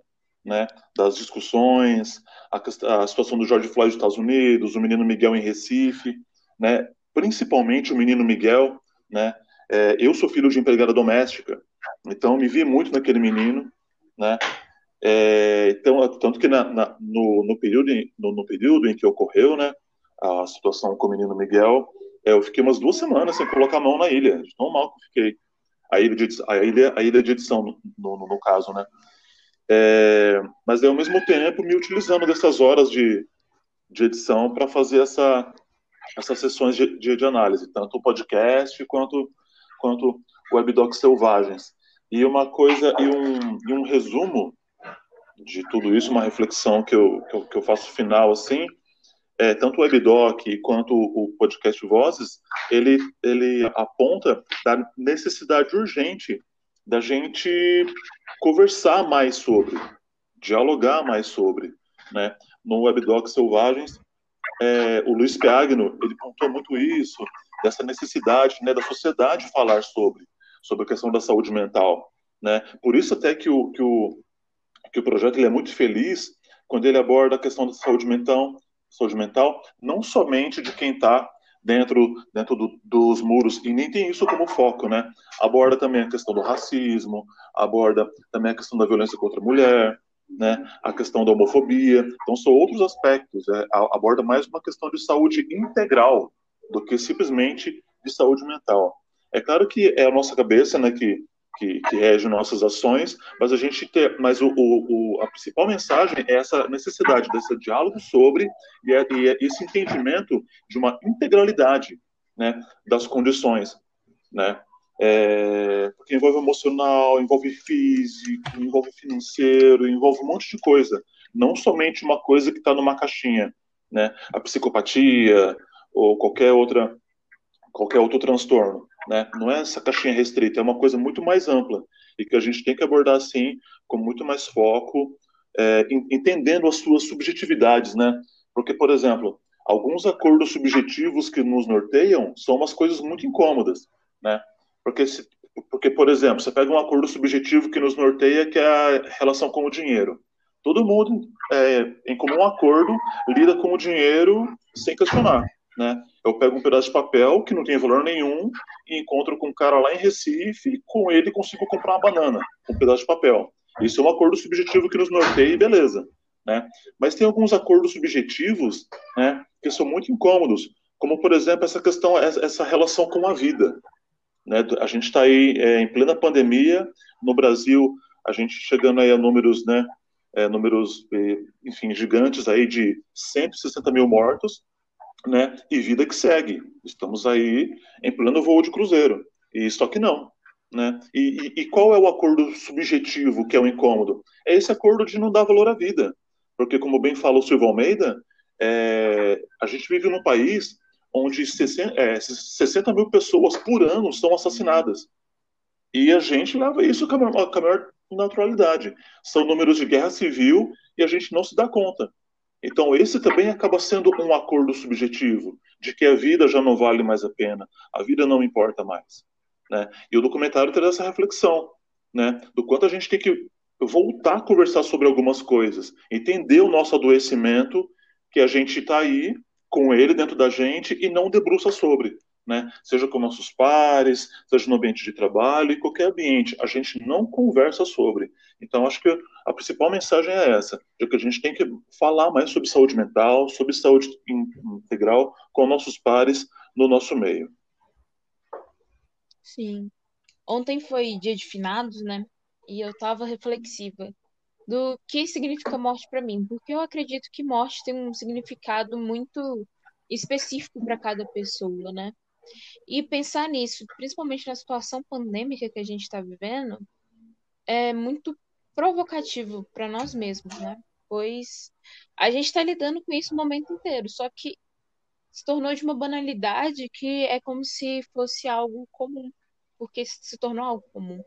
Speaker 5: né, das discussões, a, a, situação do George Floyd nos Estados Unidos, o menino Miguel em Recife, né, principalmente o menino Miguel, né, é, eu sou filho de empregada doméstica, então me vi muito naquele menino, né? É, então, tanto que na, na, no, no, período, no, no, período em que ocorreu, né, a situação com o menino Miguel, é, eu fiquei umas duas semanas sem colocar a mão na ilha, de tão mal que fiquei. A ilha de, a ilha, a ilha de edição, no, no, no caso, né? É, mas, ao mesmo tempo, me utilizando dessas horas de, de edição para fazer essa, essas sessões de, de, de análise, tanto o podcast quanto quanto webdocs selvagens. E uma coisa, e um, e um resumo de tudo isso, uma reflexão que eu, que eu, que eu faço final, assim, é, tanto o webdoc quanto o podcast Vozes, ele, ele aponta da necessidade urgente da gente conversar mais sobre, dialogar mais sobre, né? No webdoc Selvagens, é, o Luiz Piagno, ele pontuou muito isso, dessa necessidade né, da sociedade falar sobre, sobre a questão da saúde mental. Né? Por isso até que o, que o, que o projeto ele é muito feliz quando ele aborda a questão da saúde mental, saúde mental não somente de quem está dentro, dentro do, dos muros, e nem tem isso como foco, né? Aborda também a questão do racismo, aborda também a questão da violência contra a mulher, né? A questão da homofobia. Então, são outros aspectos. É, aborda mais uma questão de saúde integral do que simplesmente de saúde mental. É claro que é a nossa cabeça, né, que que, que rege nossas ações, mas a gente ter, mas o, o, a principal mensagem é essa necessidade desse diálogo sobre e, é, e é esse entendimento de uma integralidade, né, das condições, né, é, porque envolve emocional, envolve físico, envolve financeiro, envolve um monte de coisa, não somente uma coisa que está numa caixinha, né, a psicopatia, ou qualquer outra qualquer outro transtorno, né? Não é essa caixinha restrita, é uma coisa muito mais ampla e que a gente tem que abordar assim com muito mais foco, é, entendendo as suas subjetividades, né? Porque, por exemplo, alguns acordos subjetivos que nos norteiam são umas coisas muito incômodas, né? Porque, se, porque por exemplo, você pega um acordo subjetivo que nos norteia, que é a relação com o dinheiro. Todo mundo, é, em comum acordo, lida com o dinheiro sem questionar né? Eu pego um pedaço de papel que não tem valor nenhum e encontro com um cara lá em Recife e com ele consigo comprar uma banana, um pedaço de papel. Isso é um acordo subjetivo que nos norteia e beleza. né? Mas tem alguns acordos subjetivos, né, que são muito incômodos, como por exemplo essa questão, essa relação com a vida, né? A gente está aí é, em plena pandemia no Brasil, a gente chegando aí a números, né, é, números, enfim, gigantes aí de 160 mil mortos, né, e vida que segue. Estamos aí em pleno voo de cruzeiro. E só que não. Né? E, e, e, qual é o acordo subjetivo que é o incômodo? É esse acordo de não dar valor à vida. Porque, como bem falou o Silvio Almeida, é, a gente vive num país onde 60, é, 60, mil pessoas por ano são assassinadas. E a gente leva isso com a com a maior naturalidade. São números de guerra civil e a gente não se dá conta. Então, esse também acaba sendo um acordo subjetivo, de que a vida já não vale mais a pena, a vida não importa mais. Né? E o documentário traz essa reflexão, né? do quanto a gente tem que voltar a conversar sobre algumas coisas, entender o nosso adoecimento, que a gente está aí com ele dentro da gente e não debruça sobre né? Seja com nossos pares, seja no ambiente de trabalho, em qualquer ambiente, a gente não conversa sobre. Então, acho que a principal mensagem é essa, de que a gente tem que falar mais sobre saúde mental, sobre saúde integral com nossos pares no nosso meio.
Speaker 2: Sim. Ontem foi dia de finados, né? E eu estava reflexiva do que significa morte para mim, porque eu acredito que morte tem um significado muito específico para cada pessoa, né? E pensar nisso, principalmente na situação pandêmica que a gente está vivendo, é muito provocativo para nós mesmos, né? Pois a gente está lidando com isso o momento inteiro, só que se tornou de uma banalidade que é como se fosse algo comum, porque se tornou algo comum.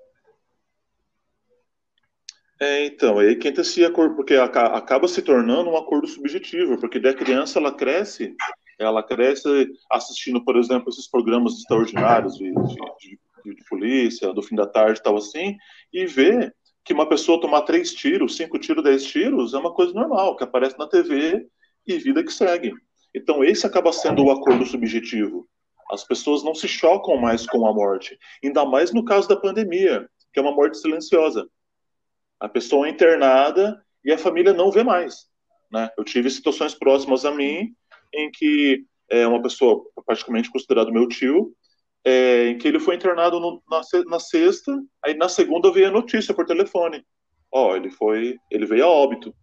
Speaker 5: É, então, aí que entra esse acordo, porque acaba se tornando um acordo subjetivo, porque da criança ela cresce ela cresce assistindo, por exemplo, esses programas extraordinários de, de, de, de polícia, do fim da tarde e tal assim, e vê que uma pessoa tomar três tiros, cinco tiros, dez tiros, é uma coisa normal, que aparece na TV e vida que segue. Então, esse acaba sendo o acordo subjetivo. As pessoas não se chocam mais com a morte, ainda mais no caso da pandemia, que é uma morte silenciosa. A pessoa é internada e a família não vê mais. Né? Eu tive situações próximas a mim em que é, uma pessoa praticamente considerado meu tio, é, em que ele foi internado no, na, na, sexta, aí na segunda veio a notícia por telefone. Ó, ele foi, ele veio a óbito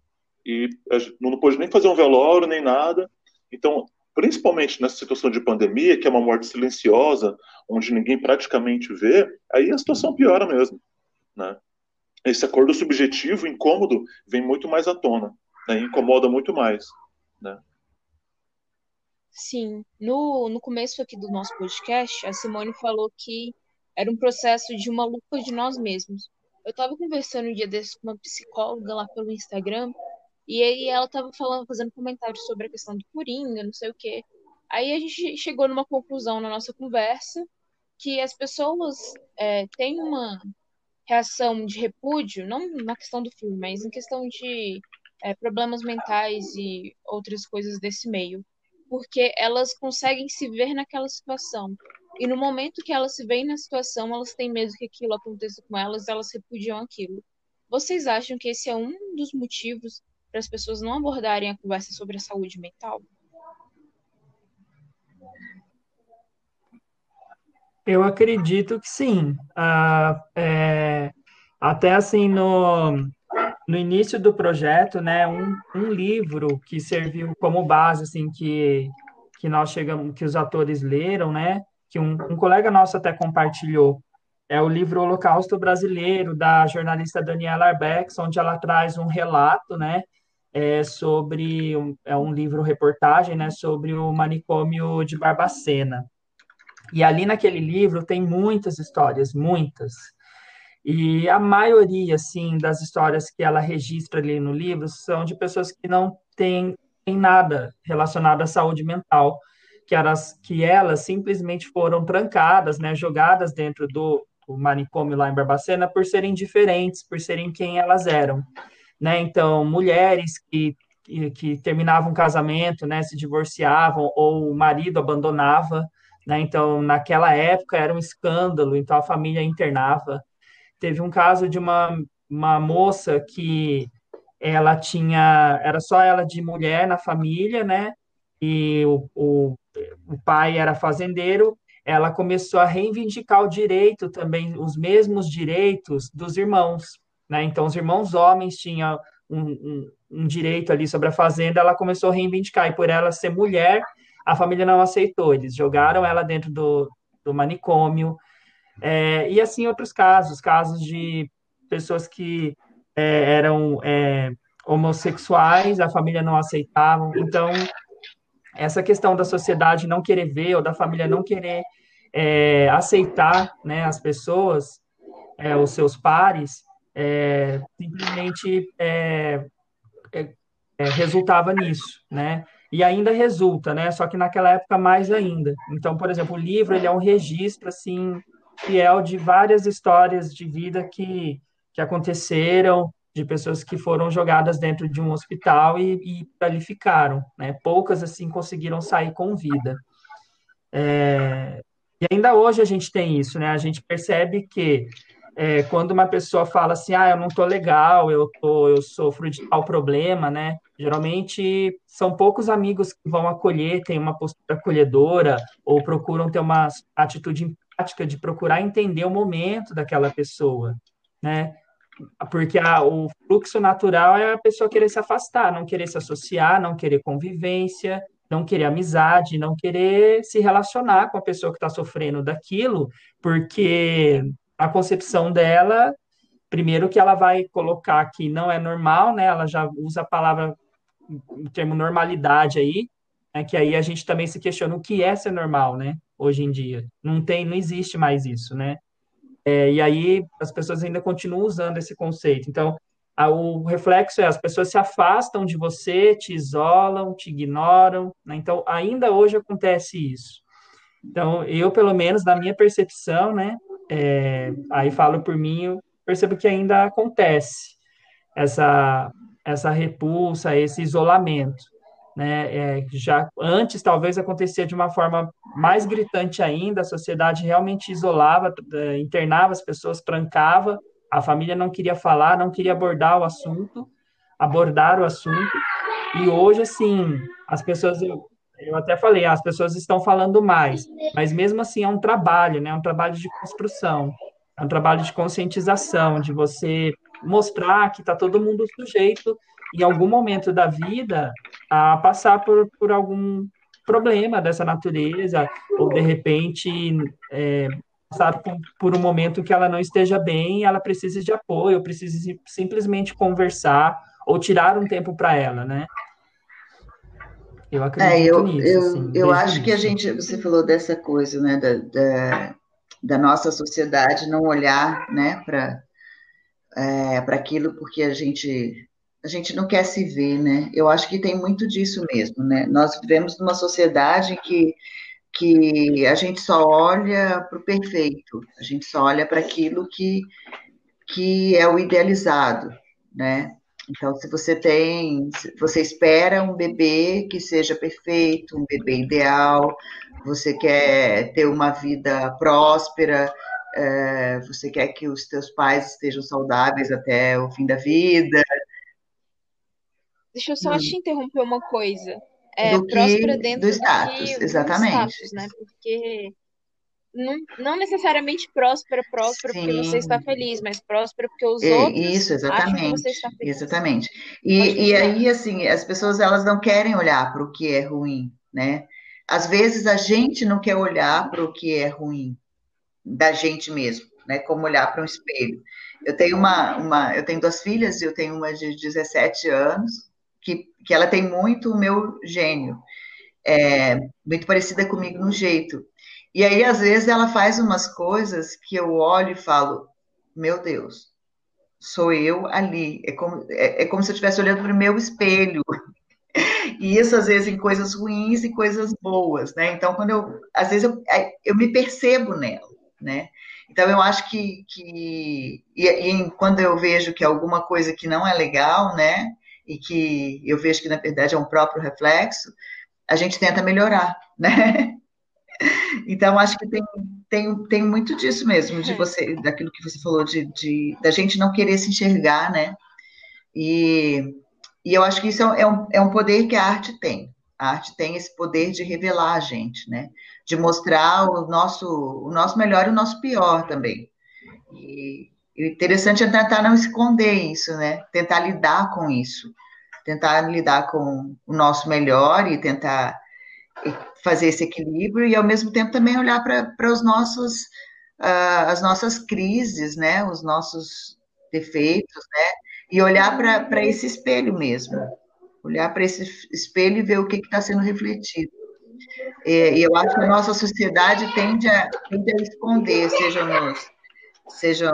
Speaker 5: e não pôde nem fazer um velório nem nada. Então, principalmente nessa situação de pandemia, que é uma morte silenciosa, onde ninguém praticamente vê, aí a situação piora mesmo, né? Esse acordo subjetivo, incômodo, vem muito mais à tona, né? incomoda muito mais, né?
Speaker 2: Sim, no, no começo aqui do nosso podcast, a Simone falou que era um processo de uma luta de nós mesmos. Eu estava conversando um dia desses com uma psicóloga lá pelo Instagram, e aí ela estava falando, fazendo comentários sobre a questão do Coringa, não sei o quê. Aí a gente chegou numa conclusão na nossa conversa que as pessoas é, têm uma reação de repúdio, não na questão do filme, mas em questão de é, problemas mentais e outras coisas desse meio porque elas conseguem se ver naquela situação. E no momento que elas se veem na situação, elas têm medo que aquilo aconteça com elas, elas repudiam aquilo. Vocês acham que esse é um dos motivos para as pessoas não abordarem a conversa sobre a saúde mental?
Speaker 4: Eu acredito que sim. Ah, é, até assim, no, no início do projeto, né, um, um livro que serviu como base, assim, que, que nós chegamos, que os atores leram, né, que um, um colega nosso até compartilhou, é o livro Holocausto Brasileiro, da jornalista Daniela Arbex, onde ela traz um relato, né, é, sobre, é um livro reportagem, né, sobre o manicômio de Barbacena. E ali naquele livro tem muitas histórias, muitas, e a maioria, assim, das histórias que ela registra ali no livro são de pessoas que não têm, têm nada relacionado à saúde mental, que elas, que elas simplesmente foram trancadas, né, jogadas dentro do, do manicômio lá em Barbacena por serem diferentes, por serem quem elas eram, né? Então, mulheres que que, que terminavam um casamento, né, se divorciavam ou o marido abandonava, né? Então, naquela época era um escândalo, então a família internava Teve um caso de uma, uma moça que ela tinha, era só ela de mulher na família, né? E o, o, o pai era fazendeiro, ela começou a reivindicar o direito também, os mesmos direitos dos irmãos, né? Então, os irmãos homens tinham um, um, um direito ali sobre a fazenda, ela começou a reivindicar, e por ela ser mulher, a família não aceitou, eles jogaram ela dentro do, do manicômio, é, e assim outros casos, casos de pessoas que é, eram é, homossexuais, a família não aceitava. Então, essa questão da sociedade não querer ver ou da família não querer é, aceitar né, as pessoas, é, os seus pares, é, simplesmente resultava nisso, né? E ainda resulta, né? Só que naquela época mais ainda. Então, por exemplo, o livro ele é um registro assim fiel de várias histórias de vida que, que aconteceram, de pessoas que foram jogadas dentro de um hospital e, e ali ficaram, né? Poucas, assim, conseguiram sair com vida. É, e ainda hoje a gente tem isso, né? A gente percebe que é, quando uma pessoa fala assim, ah, eu não tô legal, eu, tô, eu sofro de tal problema, né? Geralmente são poucos amigos que vão acolher, têm uma postura acolhedora ou procuram ter uma atitude prática de procurar entender o momento daquela pessoa, né? Porque a, o fluxo natural é a pessoa querer se afastar, não querer se associar, não querer convivência, não querer amizade, não querer se relacionar com a pessoa que está sofrendo daquilo, porque a concepção dela, primeiro que ela vai colocar que não é normal, né? Ela já usa a palavra, o termo normalidade aí, né? que aí a gente também se questiona o que é ser normal, né? hoje em dia. Não tem, não existe mais isso, né? É, e aí as pessoas ainda continuam usando esse conceito. Então, a, o reflexo é as pessoas se afastam de você, te isolam, te ignoram. Né? Então, ainda hoje acontece isso. Então, eu, pelo menos, na minha percepção, né? É, aí falo por mim, eu percebo que ainda acontece essa, essa repulsa, esse isolamento né? É, já antes talvez acontecia de uma forma mais gritante ainda, a sociedade realmente isolava, é, internava as pessoas, trancava, a família não queria falar, não queria abordar o assunto, abordar o assunto. E hoje, assim, as pessoas, eu até falei, as pessoas estão falando mais, mas mesmo assim é um trabalho, né? É um trabalho de construção, é um trabalho de conscientização, de você mostrar que está todo mundo sujeito em algum momento da vida, a passar por, por algum problema dessa natureza, ou de repente é, passar por, por, um momento que ela não esteja bem, ela precisa de apoio, precisa simplesmente conversar ou tirar um tempo para ela, né?
Speaker 3: Eu acredito é, eu, nisso. Eu, assim, eu acho que a gente, você falou dessa coisa, né, da, da, da nossa sociedade não olhar, né, para é, para aquilo porque a gente a gente não quer se ver, né? Eu acho que tem muito disso mesmo, né? Nós vivemos numa sociedade que, que a gente só olha para o perfeito, a gente só olha para aquilo que, que é o idealizado, né? Então, se você tem, se você espera um bebê que seja perfeito, um bebê ideal, você quer ter uma vida próspera, é, você quer que os teus pais estejam saudáveis até o fim da vida,
Speaker 2: Deixa eu só hum. te interromper uma coisa. É, do próspera dentro
Speaker 3: do status, exatamente. Do status,
Speaker 2: né? Porque não, não necessariamente próspera, próspera Sim. porque você está feliz, mas próspera porque os é, outros
Speaker 3: isso, exatamente, acham que você está feliz. Exatamente. E, e aí, assim, as pessoas elas não querem olhar para o que é ruim, né? Às vezes a gente não quer olhar para o que é ruim da gente mesmo, né? Como olhar para um espelho. Eu tenho uma, uma, eu tenho duas filhas, eu tenho uma de 17 anos que, que ela tem muito o meu gênio, é, muito parecida comigo no jeito. E aí, às vezes, ela faz umas coisas que eu olho e falo, meu Deus, sou eu ali. É como, é, é como se eu estivesse olhando para o meu espelho. E isso, às vezes, em coisas ruins e coisas boas, né? Então, quando eu, às vezes, eu, eu me percebo nela, né? Então, eu acho que, que e, e quando eu vejo que alguma coisa que não é legal, né? e que eu vejo que, na verdade, é um próprio reflexo, a gente tenta melhorar, né? Então, acho que tem, tem, tem muito disso mesmo, de é. você, daquilo que você falou, de, de da gente não querer se enxergar, né? E, e eu acho que isso é um, é um poder que a arte tem. A arte tem esse poder de revelar a gente, né? De mostrar o nosso, o nosso melhor e o nosso pior também. E, e o interessante é tentar não esconder isso, né? Tentar lidar com isso. Tentar lidar com o nosso melhor e tentar fazer esse equilíbrio e ao mesmo tempo também olhar para os nossos uh, as nossas crises, né, os nossos defeitos, né, e olhar para esse espelho mesmo, olhar para esse espelho e ver o que está sendo refletido. E, eu acho que a nossa sociedade tende a, tende a esconder, seja nos, seja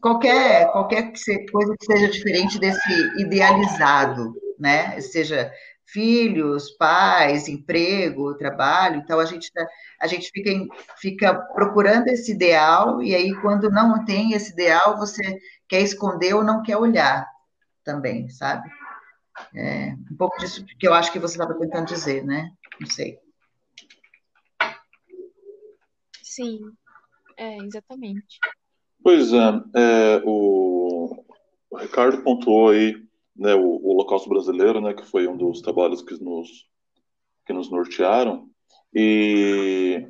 Speaker 3: qualquer qualquer coisa que seja diferente desse idealizado, né? Seja filhos, pais, emprego, trabalho. Então a gente tá, a gente fica, fica procurando esse ideal e aí quando não tem esse ideal você quer esconder ou não quer olhar também, sabe? É, um pouco disso que eu acho que você estava tentando dizer, né? Não sei.
Speaker 2: Sim, é, exatamente.
Speaker 5: Pois é, é o, o Ricardo pontuou aí né, o, o Holocausto Brasileiro, né, que foi um dos trabalhos que nos, que nos nortearam, e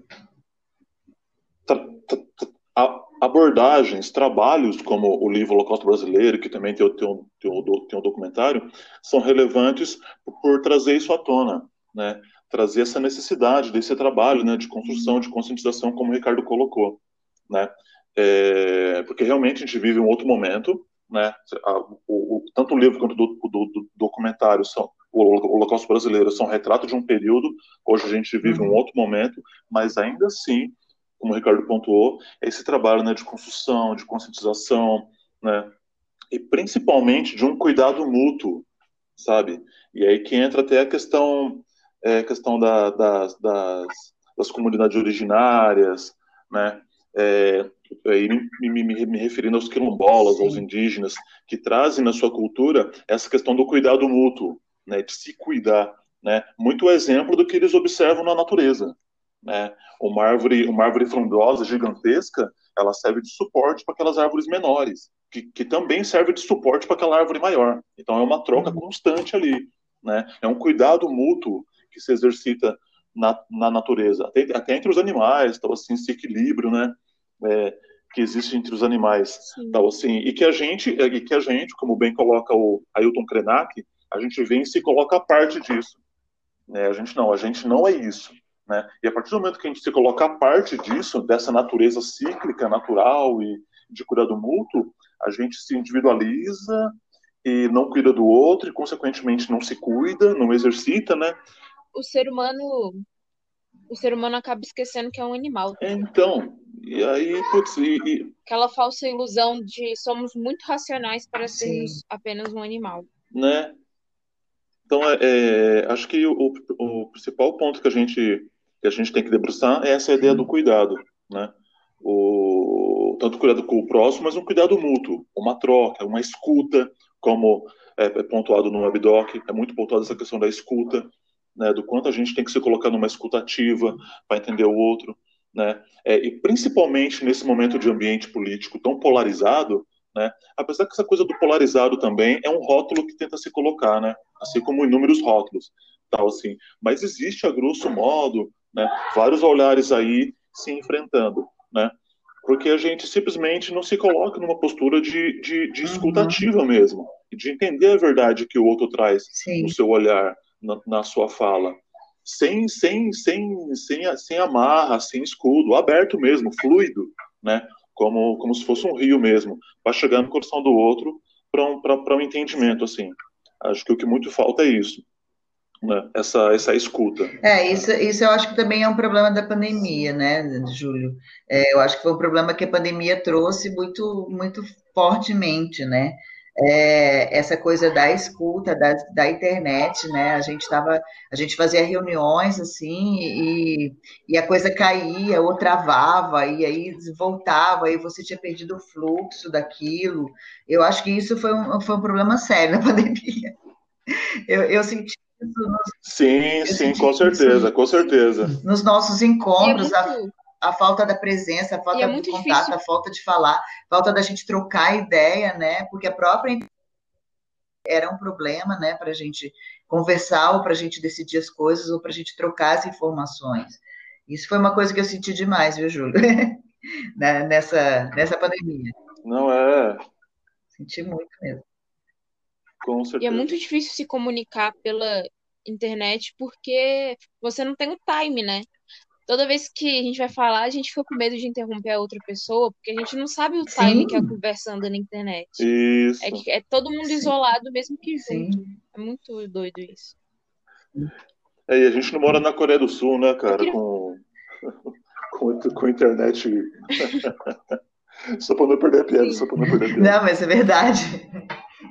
Speaker 5: abordagens, trabalhos como o livro Holocausto Brasileiro, que também tem, tem, um, tem, um, tem um documentário, são relevantes por, por trazer isso à tona, né? trazer essa necessidade desse trabalho né, de construção, de conscientização, como o Ricardo colocou. Né? É, porque realmente a gente vive um outro momento, né? O, o, tanto o livro quanto do, do, do documentário são o Holocausto Brasileiro são retrato de um período. Hoje a gente vive um uhum. outro momento, mas ainda assim, como o Ricardo pontuou, é esse trabalho né, de construção, de conscientização, né? E principalmente de um cuidado mútuo, sabe? E aí que entra até a questão, é, questão da, das, das, das comunidades originárias, né? É, aí me, me, me, referindo aos quilombolas, Sim. aos indígenas, que trazem na sua cultura essa questão do cuidado mútuo, né, de se cuidar, né, muito exemplo do que eles observam na natureza, né, uma árvore, uma árvore frondosa gigantesca, ela serve de suporte para aquelas árvores menores, que, que também serve de suporte para aquela árvore maior. Então é uma troca uhum. constante ali, né, é um cuidado mútuo que se exercita na, na natureza, até, até entre os animais, então assim esse equilíbrio, né, é, que existe entre os animais, tal assim, e que a gente, e que a gente, como bem coloca o Ailton Krenak, a gente vem e se coloca a parte disso. Né? A gente não, a gente não é isso. Né? E a partir do momento que a gente se coloca a parte disso, dessa natureza cíclica, natural e de cuidado mútuo, a gente se individualiza e não cuida do outro e, consequentemente, não se cuida, não exercita, né?
Speaker 2: O ser humano o ser humano acaba esquecendo que é um animal.
Speaker 5: Então, e aí, putz, e, e...
Speaker 2: Aquela falsa ilusão de somos muito racionais para sermos Sim. apenas um animal.
Speaker 5: Né? Então, é, é, acho que o, o, principal ponto que a gente que a gente tem que debruçar é essa ideia do cuidado, né? O, tanto cuidado com o próximo, mas um cuidado mútuo, uma troca, uma escuta, como é, é pontuado no Webdoc, é muito pontuada essa questão da escuta, né, do quanto a gente tem que se colocar numa escutativa para entender o outro, né, é, e principalmente nesse momento de ambiente político tão polarizado, né, apesar que essa coisa do polarizado também é um rótulo que tenta se colocar, né, assim como inúmeros rótulos, tal assim, mas existe a grosso modo, né, vários olhares aí se enfrentando, né, porque a gente simplesmente não se coloca numa postura de, de, de uhum. escutativa uhum. mesmo, de entender a verdade que o outro traz Sim. no seu olhar, na, sua fala. Sem, sem, sem, sem, sem amarra, sem escudo, aberto mesmo, fluido, né? Como, como se fosse um rio mesmo, para chegar no coração do outro para um, um entendimento, assim. Acho que o que muito falta é isso. Né? Essa, essa escuta.
Speaker 3: É, isso, isso eu acho que também é um problema da pandemia, né, Júlio? É, eu acho que foi um problema que a pandemia trouxe muito, muito fortemente, né? É, essa coisa da escuta, da, da internet, né? A gente tava, a gente fazia reuniões assim e, e a coisa caía ou travava e aí voltava e você tinha perdido o fluxo daquilo. Eu acho que isso foi um, foi um problema sério na pandemia. Eu, eu senti isso. Nos,
Speaker 5: sim, sim, com certeza, isso, com certeza.
Speaker 3: Nos nossos encontros, é muito a falta da presença, a falta é do contato, difícil. a falta de falar, a falta da gente trocar ideia, né? Porque a própria era um problema, né, para a gente conversar ou para a gente decidir as coisas ou para a gente trocar as informações. Isso foi uma coisa que eu senti demais, viu, Júlio? Nessa, nessa pandemia.
Speaker 5: Não é.
Speaker 3: Senti muito mesmo.
Speaker 2: Com certeza. E é muito difícil se comunicar pela internet porque você não tem o time, né? Toda vez que a gente vai falar, a gente fica com medo de interromper a outra pessoa, porque a gente não sabe o time Sim. que a conversa anda na internet.
Speaker 5: Isso.
Speaker 2: É, que é todo mundo Sim. isolado, mesmo que junto. Sim. É muito doido isso.
Speaker 5: É, e a gente não mora na Coreia do Sul, né, cara? Queria... Com, com, com internet. só pra não perder a piada, só pra não perder a piada.
Speaker 3: Não, mas é verdade.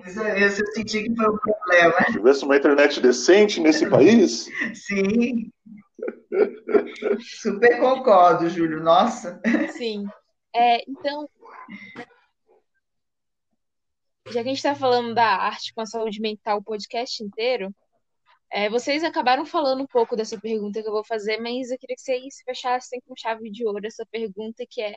Speaker 3: Isso, isso eu senti que foi um problema.
Speaker 5: Se tivesse uma internet decente nesse país.
Speaker 3: Sim. Super concordo, Júlio. Nossa.
Speaker 2: Sim. É, então, já que a gente está falando da arte com a saúde mental o podcast inteiro, é, vocês acabaram falando um pouco dessa pergunta que eu vou fazer, mas eu queria que vocês fechassem com chave de ouro essa pergunta que é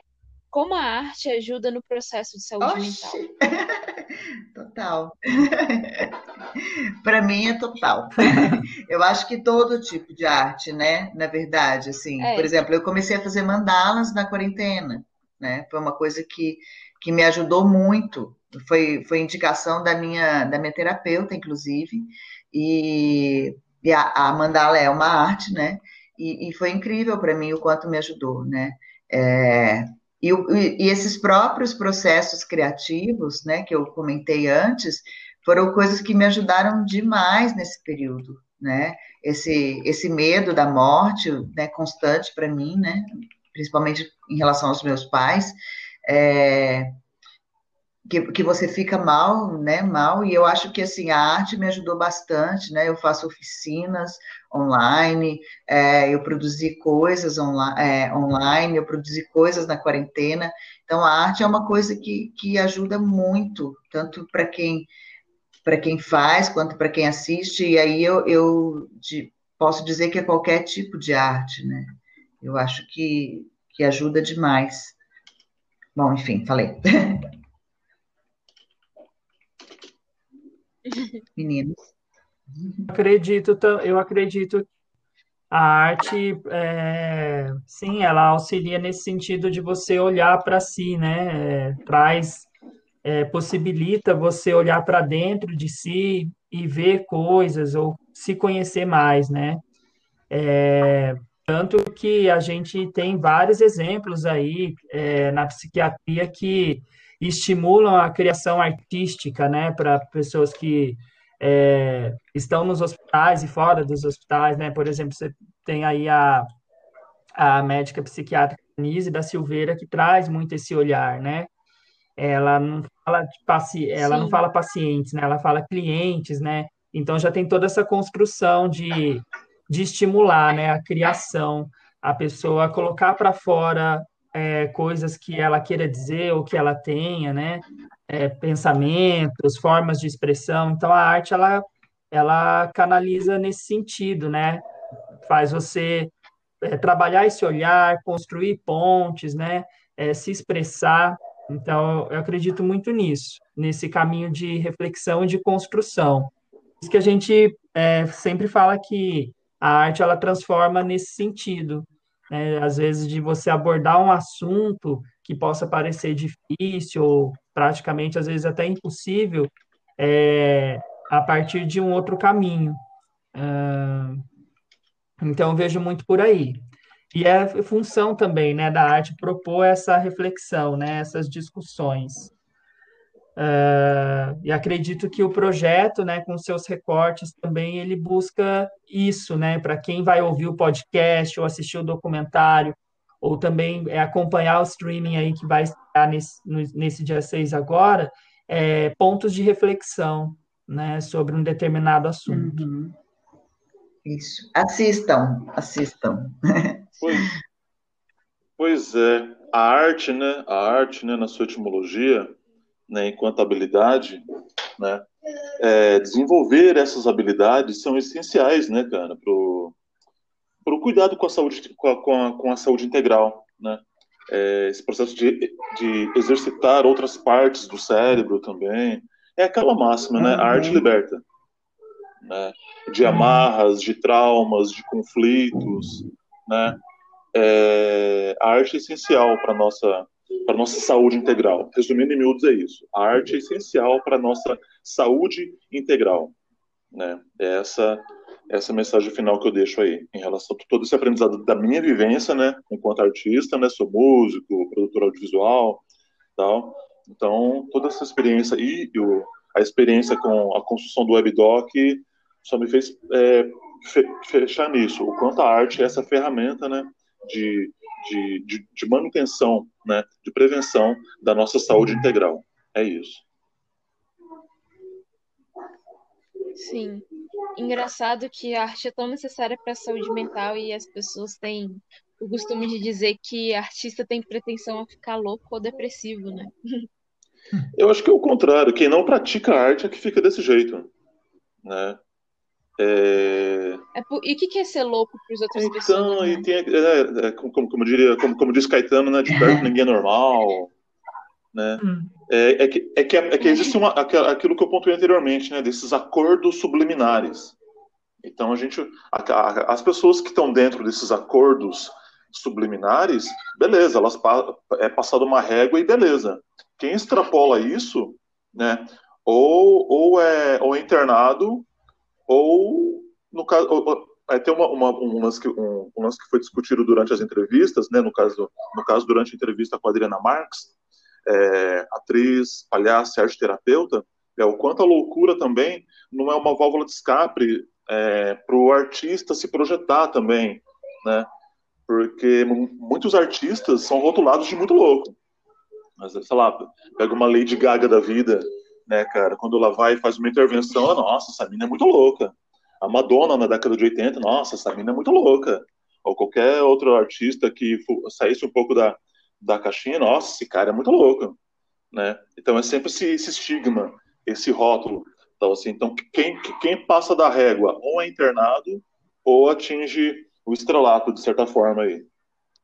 Speaker 2: como a arte ajuda no processo de saúde Oxi. mental?
Speaker 3: Total. Para mim é total. Eu acho que todo tipo de arte, né? Na verdade, assim, é. por exemplo, eu comecei a fazer mandalas na quarentena, né? Foi uma coisa que, que me ajudou muito. Foi, foi indicação da minha, da minha terapeuta, inclusive, e, e a, a, mandala é uma arte, né? E, e foi incrível para mim o quanto me ajudou, né? É, e, e, esses próprios processos criativos, né, que eu comentei antes, foram coisas que me ajudaram demais nesse período, né? Esse, esse medo da morte, né, constante para mim, né? Principalmente em relação aos meus pais, é, que, que você fica mal, né, mal, e eu acho que, assim, a arte me ajudou bastante, né, eu faço oficinas online, é, eu produzi coisas onla é, online, eu produzi coisas na quarentena, então a arte é uma coisa que, que ajuda muito, tanto para quem para quem faz, quanto para quem assiste, e aí eu, eu de, posso dizer que é qualquer tipo de arte, né, eu acho que, que ajuda demais. Bom, enfim, falei. Meninos.
Speaker 4: Acredito, eu acredito a arte, é, sim, ela auxilia nesse sentido de você olhar para si, né? É, traz, é, possibilita você olhar para dentro de si e ver coisas ou se conhecer mais, né? É, tanto que a gente tem vários exemplos aí é, na psiquiatria que estimulam a criação artística, né, para pessoas que é, estão nos hospitais e fora dos hospitais, né? Por exemplo, você tem aí a, a médica psiquiátrica Nise da Silveira que traz muito esse olhar, né? Ela não fala de paci... ela não fala pacientes, né? Ela fala clientes, né? Então já tem toda essa construção de, de estimular, né, a criação, a pessoa colocar para fora é, coisas que ela queira dizer ou que ela tenha, né? É, pensamentos, formas de expressão. Então, a arte, ela, ela canaliza nesse sentido, né? Faz você é, trabalhar esse olhar, construir pontes, né? Se expressar. Então, eu acredito muito nisso, nesse caminho de reflexão e de construção. Isso que a gente sempre fala que a arte, ela transforma nesse sentido, né? Às vezes de você abordar um assunto que possa parecer difícil ou praticamente às vezes até impossível é, a partir de um outro caminho. Uh, então vejo muito por aí. E é função também, né, da arte propor essa reflexão, né, essas discussões. Uh, e acredito que o projeto, né, com seus recortes também, ele busca isso, né, para quem vai ouvir o podcast ou assistir o documentário, ou também é, acompanhar o streaming aí que vai estar nesse, nesse dia 6 agora, é, pontos de reflexão, né, sobre um determinado assunto. Uhum.
Speaker 3: Isso. Assistam, assistam.
Speaker 5: Pois, pois é, a arte, né, a arte, né, na sua etimologia, né, enquanto habilidade, né, é, desenvolver essas habilidades são essenciais, né, cara, pro, pro cuidado com a saúde, com a, com a, com a saúde integral, né, é, esse processo de, de exercitar outras partes do cérebro também, é aquela máxima, né? A arte liberta. Né? De amarras, de traumas, de conflitos, né? É, a arte é essencial para nossa para nossa saúde integral. Resumindo em miúdos é isso. A arte é essencial para nossa saúde integral, né? É essa essa mensagem final que eu deixo aí, em relação a todo esse aprendizado da minha vivência, né, enquanto artista, né, sou músico, produtor audiovisual, tal. Então, toda essa experiência e eu, a experiência com a construção do WebDoc só me fez é, fechar nisso, o quanto a arte é essa ferramenta, né, de, de, de, de manutenção, né, de prevenção da nossa saúde integral. É isso.
Speaker 2: Sim. Engraçado que a arte é tão necessária para a saúde mental e as pessoas têm o costume de dizer que artista tem pretensão a ficar louco ou depressivo, né?
Speaker 5: Eu acho que é o contrário. Quem não pratica arte é que fica desse jeito, né?
Speaker 2: É... É. E o que é ser louco para as outras
Speaker 5: então,
Speaker 2: pessoas?
Speaker 5: Então, né? tem, é, é, como, como, diria, como, como diz Caetano, né? De perto ninguém é normal. Né? Hum. É, é, que, é, que, é que existe uma, aquilo que eu pontuei anteriormente, né? Desses acordos subliminares. Então, a gente, a, a, as pessoas que estão dentro desses acordos subliminares, beleza, elas é passado uma régua e beleza. Quem extrapola isso, né? Ou, ou, é, ou é internado, ou no caso, ou, é, tem uma, uma, um, lance que, um, um, lance que foi discutido durante as entrevistas, né? No caso, no caso durante a entrevista com a Adriana Marx, é, atriz, palhaço, arte terapeuta, é o quanto a loucura também não é uma válvula de escape é, para o artista se projetar também, né? Porque muitos artistas são rotulados de muito louco. Mas, sei lá, pega uma Lady Gaga da vida, né, cara? Quando ela vai e faz uma intervenção, nossa, essa mina é muito louca. A Madonna na década de 80, nossa, essa mina é muito louca. Ou qualquer outro artista que saísse um pouco da, da caixinha, nossa, esse cara é muito louco, né? Então é sempre esse, esse estigma, esse rótulo. Então, assim, então quem, quem passa da régua ou é internado ou atinge o estrelato, de certa forma, aí.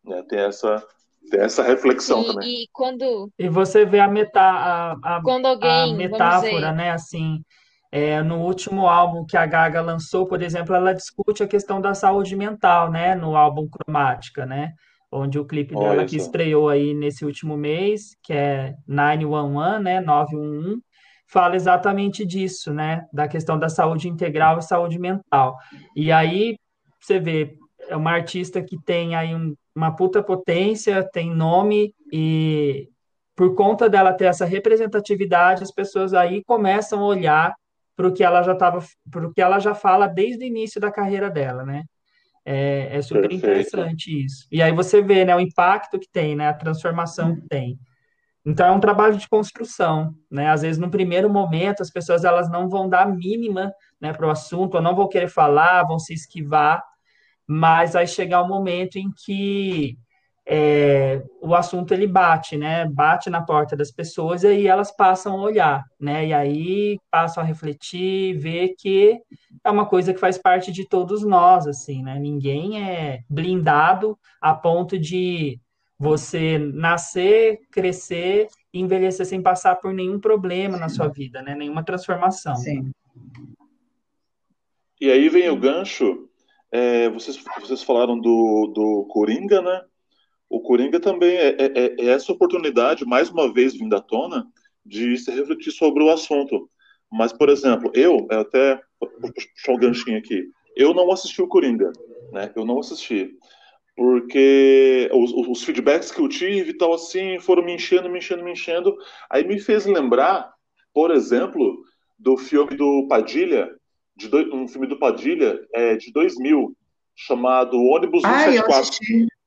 Speaker 5: Né? Tem essa, tem essa reflexão
Speaker 2: e,
Speaker 5: também.
Speaker 2: E quando...
Speaker 4: E você vê a, meta, a, a,
Speaker 2: quando alguém,
Speaker 4: a metáfora, né, assim... É, no último álbum que a Gaga lançou, por exemplo, ela discute a questão da saúde mental, né, no álbum Cromática, né? onde o clipe Olha dela que estreou aí nesse último mês, que é 911, né, 911, fala exatamente disso, né, da questão da saúde integral e saúde mental. E aí você vê, é uma artista que tem aí um, uma puta potência, tem nome e por conta dela ter essa representatividade, as pessoas aí começam a olhar para o que ela já estava, para o que ela já fala desde o início da carreira dela, né? É, é super Perfeito. interessante isso. E aí você vê, né, o impacto que tem, né, a transformação que tem. Então é um trabalho de construção, né? Às vezes no primeiro momento as pessoas elas não vão dar a mínima, né, para o assunto, ou não vão querer falar, vão se esquivar, mas vai chegar um momento em que é, o assunto ele bate, né? Bate na porta das pessoas e aí elas passam a olhar, né? E aí passam a refletir, ver que é uma coisa que faz parte de todos nós, assim, né? Ninguém é blindado a ponto de você nascer, crescer e envelhecer sem passar por nenhum problema na sua vida, né? Nenhuma transformação.
Speaker 3: Sim.
Speaker 5: E aí vem o gancho. É, vocês, vocês falaram do, do Coringa, né? o Coringa também é, é, é, é, essa oportunidade, mais uma vez vindo à tona, de se refletir sobre o assunto. Mas, por exemplo, eu, até puxar um ganchinho aqui, eu não assisti o Coringa, né? Eu não assisti. Porque os, os feedbacks que eu tive e tal assim foram me enchendo, me enchendo, me enchendo. Aí me fez lembrar, por exemplo, do filme do Padilha, de do, um filme do Padilha é, de 2000, chamado Ônibus 174. Ah,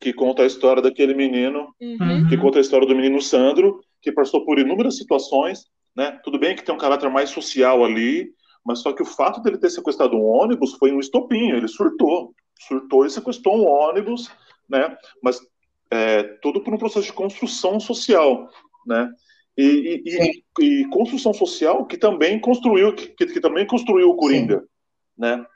Speaker 5: que conta a história daquele menino, uhum. que conta a história do menino Sandro, que passou por inúmeras situações, né? Tudo bem que tem um caráter mais social ali, mas só que o fato dele ter sequestrado um ônibus foi um estopinho, ele surtou, surtou e sequestrou um ônibus, né? Mas é, tudo por um processo de construção social, né? E, e, e, e construção social que também construiu, que, que também construiu o Coringa, Sim. né?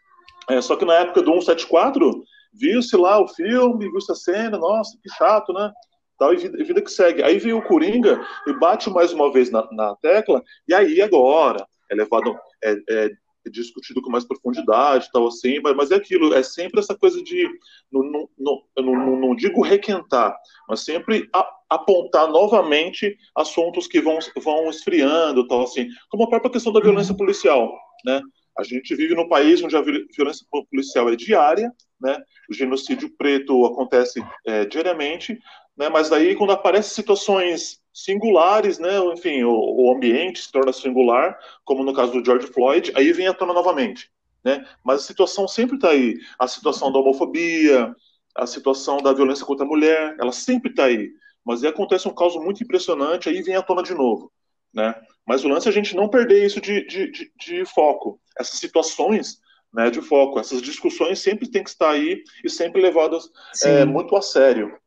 Speaker 5: É, só que na época do 174 viu-se lá o filme, viu-se a cena, nossa, que chato, né? tal, e vida, vida que segue. Aí vem o Coringa e bate mais uma vez na, na tecla, e aí agora é levado, é, é discutido com mais profundidade, tal assim, mas é aquilo, é sempre essa coisa de, não, não, não, não, digo requentar, mas sempre a, apontar novamente assuntos que vão, vão esfriando, tal assim, como a própria questão da violência uhum. policial, né? A gente vive num país onde a violência policial é diária, né? O genocídio preto acontece é, diariamente, né? Mas aí quando aparecem situações singulares, né? Enfim, o, o, ambiente se torna singular, como no caso do George Floyd, aí vem à tona novamente, né? Mas a situação sempre está aí, a situação da homofobia, a situação da violência contra a mulher, ela sempre está aí. Mas aí acontece um caso muito impressionante, aí vem à tona de novo, né? Mas o lance é a gente não perder isso de, de, de, de foco, essas situações né, de foco, essas discussões sempre têm que estar aí e sempre levadas é, muito a sério,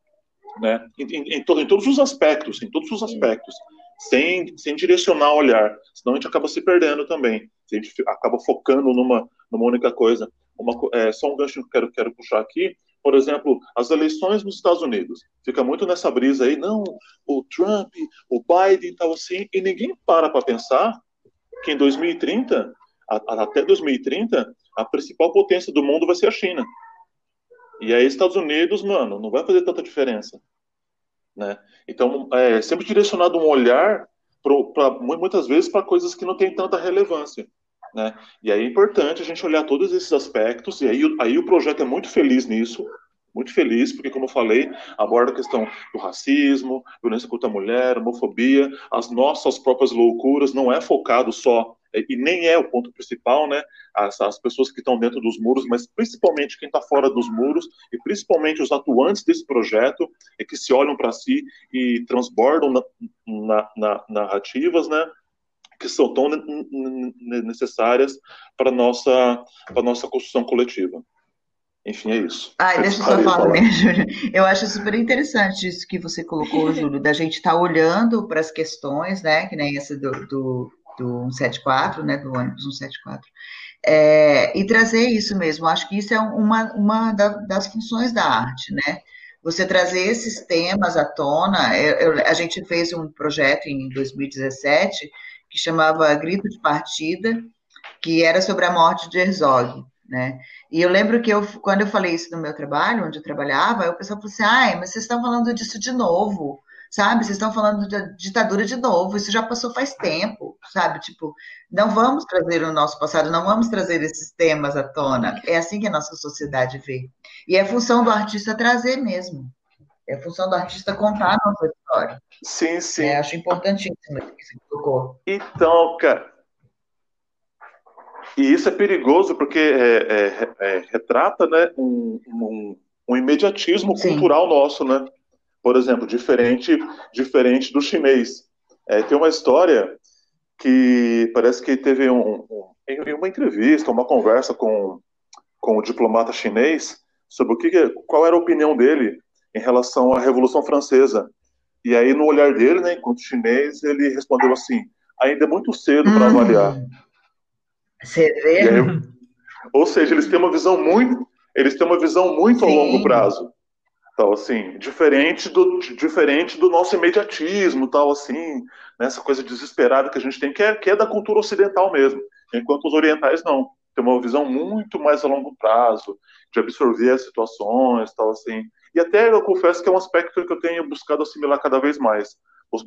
Speaker 5: né, em, em, em, to, em, todos os aspectos, em todos os aspectos, sem, sem direcionar o olhar, senão a gente acaba se perdendo também, a gente acaba focando numa, numa única coisa. Uma, é, só um gancho que eu quero, quero puxar aqui, por exemplo, as eleições nos Estados Unidos. Fica muito nessa brisa aí, não, o Trump, o Biden tal assim, e ninguém para para pensar que em 2030, a, até 2030, a principal potência do mundo vai ser a China. E aí, Estados Unidos, mano, não vai fazer tanta diferença. Né? Então, é sempre direcionado um olhar, pro, pra, muitas vezes, para coisas que não têm tanta relevância. Né? E aí é importante a gente olhar todos esses aspectos, e aí, aí o projeto é muito feliz nisso, muito feliz, porque, como eu falei, aborda a questão do racismo, violência contra a mulher, homofobia, as nossas próprias loucuras, não é focado só, e nem é o ponto principal, né? As, as pessoas que estão dentro dos muros, mas principalmente quem está fora dos muros, e principalmente os atuantes desse projeto, é que se olham para si e transbordam na, na, na, narrativas, né? que são tão necessárias para nossa, nossa construção coletiva. Enfim, é isso.
Speaker 3: Ai, deixa eu só falar, né, Júlia? Eu acho super interessante isso que você colocou, Júlio, da gente estar tá olhando para as questões, né, que nem essa do, do, do 174, né, do ônibus 174, é, e trazer isso mesmo. Acho que isso é uma, uma das funções da arte, né? Você trazer esses temas à tona. Eu, eu, a gente fez um projeto em 2017 que chamava Grito de Partida, que era sobre a morte de Herzog né? E eu lembro que eu, quando eu falei isso no meu trabalho, onde eu trabalhava, o pessoal falou assim: ai, mas vocês estão falando disso de novo, sabe? Vocês estão falando da ditadura de novo, isso já passou faz tempo, sabe? Tipo, não vamos trazer o nosso passado, não vamos trazer esses temas à tona. É assim que a nossa sociedade vê. E é função do artista trazer mesmo. É função do artista contar a nossa história.
Speaker 5: Sim, sim.
Speaker 3: É, acho importantíssimo isso que você colocou.
Speaker 5: Então, cara, e isso é perigoso porque é, é, é, retrata né, um, um, um imediatismo Sim. cultural nosso, né? Por exemplo, diferente, diferente do chinês. É, tem uma história que parece que teve um, um, em uma entrevista, uma conversa com, com o diplomata chinês sobre o que, qual era a opinião dele em relação à Revolução Francesa. E aí, no olhar dele, né, enquanto chinês, ele respondeu assim: ainda é muito cedo para hum. avaliar.
Speaker 3: Você vê?
Speaker 5: Aí, ou seja, eles têm uma visão muito, eles têm uma visão muito Sim. a longo prazo. Tal assim, diferente do diferente do nosso imediatismo, tal assim, nessa coisa desesperada que a gente tem, que é, que é da cultura ocidental mesmo. Enquanto os orientais não, tem uma visão muito mais a longo prazo, de absorver as situações, tal assim. E até eu confesso que é um aspecto que eu tenho buscado assimilar cada vez mais,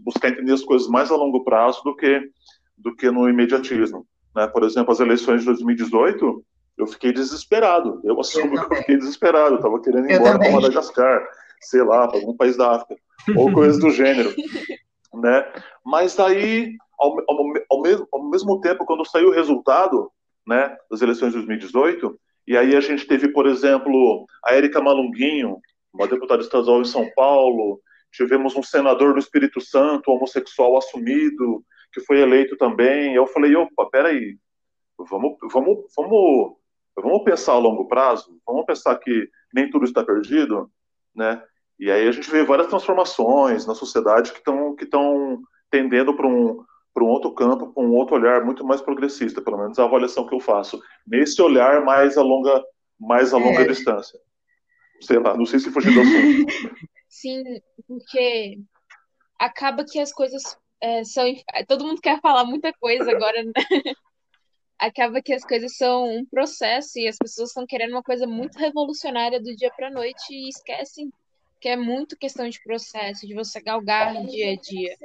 Speaker 5: buscar entender as coisas mais a longo prazo do que do que no imediatismo. Né? Por exemplo, as eleições de 2018, eu fiquei desesperado. Eu assumo eu que eu fiquei desesperado. Estava querendo ir embora para Madagascar, sei lá, para algum país da África, ou coisas do gênero. né? Mas aí, ao, ao, ao, mesmo, ao mesmo tempo, quando saiu o resultado né, das eleições de 2018, e aí a gente teve, por exemplo, a Érica Malunguinho, uma deputada estadual em São Paulo, tivemos um senador do Espírito Santo, homossexual assumido, que foi eleito também. Eu falei, opa, peraí, vamos, vamos, vamos, vamos pensar a longo prazo, vamos pensar que nem tudo está perdido, né? E aí a gente vê várias transformações na sociedade que estão que estão tendendo para um para um outro campo, para um outro olhar muito mais progressista, pelo menos a avaliação que eu faço nesse olhar mais a longa mais a longa é. distância. Sei lá, não sei se fugir do assunto.
Speaker 2: Sim, porque acaba que as coisas é, são. Todo mundo quer falar muita coisa agora, né? acaba que as coisas são um processo e as pessoas estão querendo uma coisa muito revolucionária do dia para noite e esquecem que é muito questão de processo, de você galgar no dia a dia.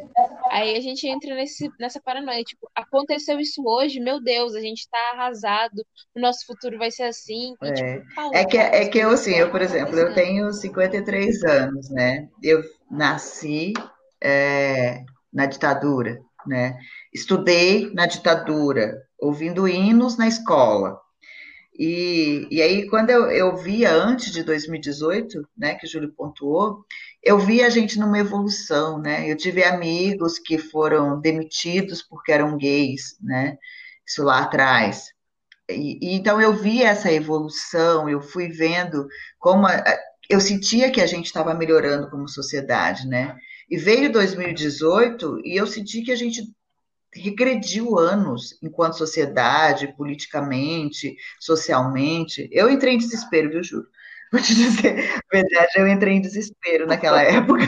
Speaker 2: Aí a gente entra nesse, nessa paranoia, tipo, aconteceu isso hoje, meu Deus, a gente tá arrasado, o nosso futuro vai ser assim. E,
Speaker 3: É,
Speaker 2: tipo,
Speaker 3: é que, é
Speaker 2: as
Speaker 3: que eu, assim, eu, por exemplo, eu tenho 53 anos, né? Eu nasci, é, na ditadura, né? Estudei na ditadura, ouvindo hinos na escola. E, e aí, quando eu, eu via antes de 2018, né, que o Júlio pontuou, eu via a gente numa evolução, né? Eu tive amigos que foram demitidos porque eram gays, né? Isso lá atrás. E, e então eu vi essa evolução, eu fui vendo como a- eu sentia que a gente estava melhorando como sociedade, né? E veio 2018 e eu senti que a gente regrediu anos enquanto sociedade, politicamente, socialmente. Eu entrei em desespero, viu, Júlio? Vou te dizer, a verdade, eu entrei em desespero naquela época.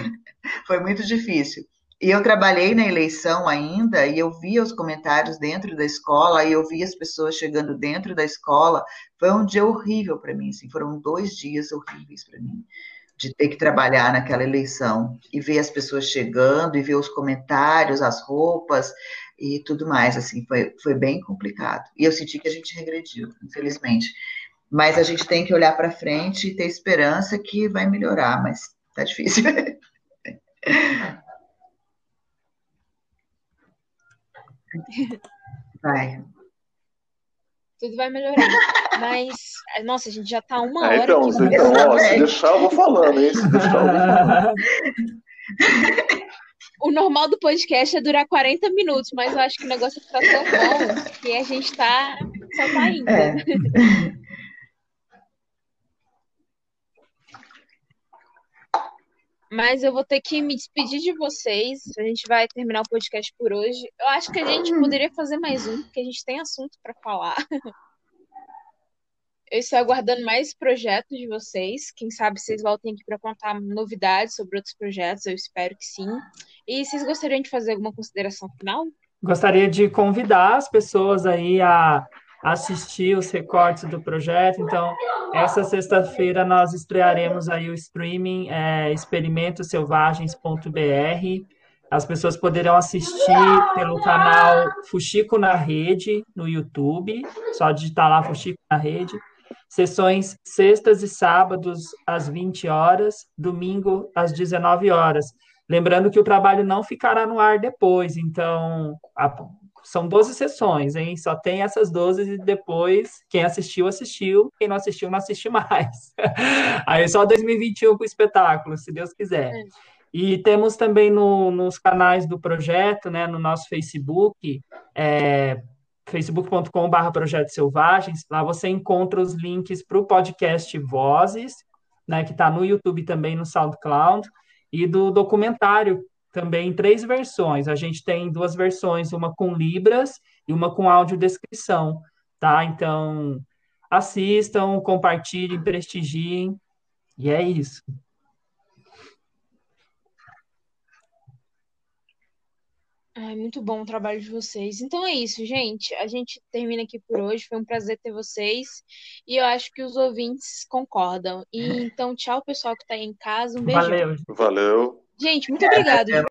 Speaker 3: Foi muito difícil. E eu trabalhei na eleição ainda, e eu via os comentários dentro da escola, e eu via as pessoas chegando dentro da escola. Foi um dia horrível para mim, assim, foram dois dias horríveis para mim, de ter que trabalhar naquela eleição, e ver as pessoas chegando, e ver os comentários, as roupas, e tudo mais, assim, foi, foi bem complicado. E eu senti que a gente regrediu, infelizmente. Mas a gente tem que olhar para frente e ter esperança que vai melhorar, mas tá difícil. Vai.
Speaker 2: Tudo vai melhorar. Mas, nossa, a gente já tá uma
Speaker 5: É,
Speaker 2: hora
Speaker 5: então,
Speaker 2: aqui
Speaker 5: se- então, ó, se deixar, eu vou falando, hein? Se deixar, eu vou falando.
Speaker 2: O normal do podcast é durar 40 minutos, mas eu acho que o negócio tá tão bom que a gente tá só tá indo.
Speaker 3: É.
Speaker 2: Mas eu vou ter que me despedir de vocês. A gente vai terminar o podcast por hoje. Eu acho que a gente poderia fazer mais um, porque a gente tem assunto para falar. Eu estou aguardando mais projetos de vocês. Quem sabe vocês voltem aqui para contar novidades sobre outros projetos. Eu espero que sim. E vocês gostariam de fazer alguma consideração final?
Speaker 4: Gostaria de convidar as pessoas aí a assistir os recortes do projeto. Então, essa sexta-feira nós estrearemos aí o streaming é, experimentoselvagens.br. As pessoas poderão assistir pelo canal Fuxico na Rede no YouTube. Só digitar lá Fuxico na Rede. Sessões sextas e sábados às 20 horas, domingo às 19 horas. Lembrando que o trabalho não ficará no ar depois, então a, são 12 sessões, hein? Só tem essas 12 e depois quem assistiu, assistiu, quem não assistiu, não assiste mais. Aí só 2021 com o espetáculo, se Deus quiser.
Speaker 2: É.
Speaker 4: E temos também no, nos canais do projeto, né, no nosso Facebook, é, facebook.com.br Projeto Selvagens, lá você encontra os links para o podcast Vozes, né, que está no YouTube também, no SoundCloud, e do documentário também em três versões. A gente tem duas versões, uma com libras e uma com audiodescrição, tá? Então, assistam, compartilhem, prestigiem, e é isso.
Speaker 2: Ai, muito bom o trabalho de vocês. Então é isso, gente. A gente termina aqui por hoje. Foi um prazer ter vocês. E eu acho que os ouvintes concordam. E então, tchau, pessoal que tá aí em casa. Um beijão.
Speaker 4: Valeu.
Speaker 5: Valeu.
Speaker 2: Gente, muito obrigado.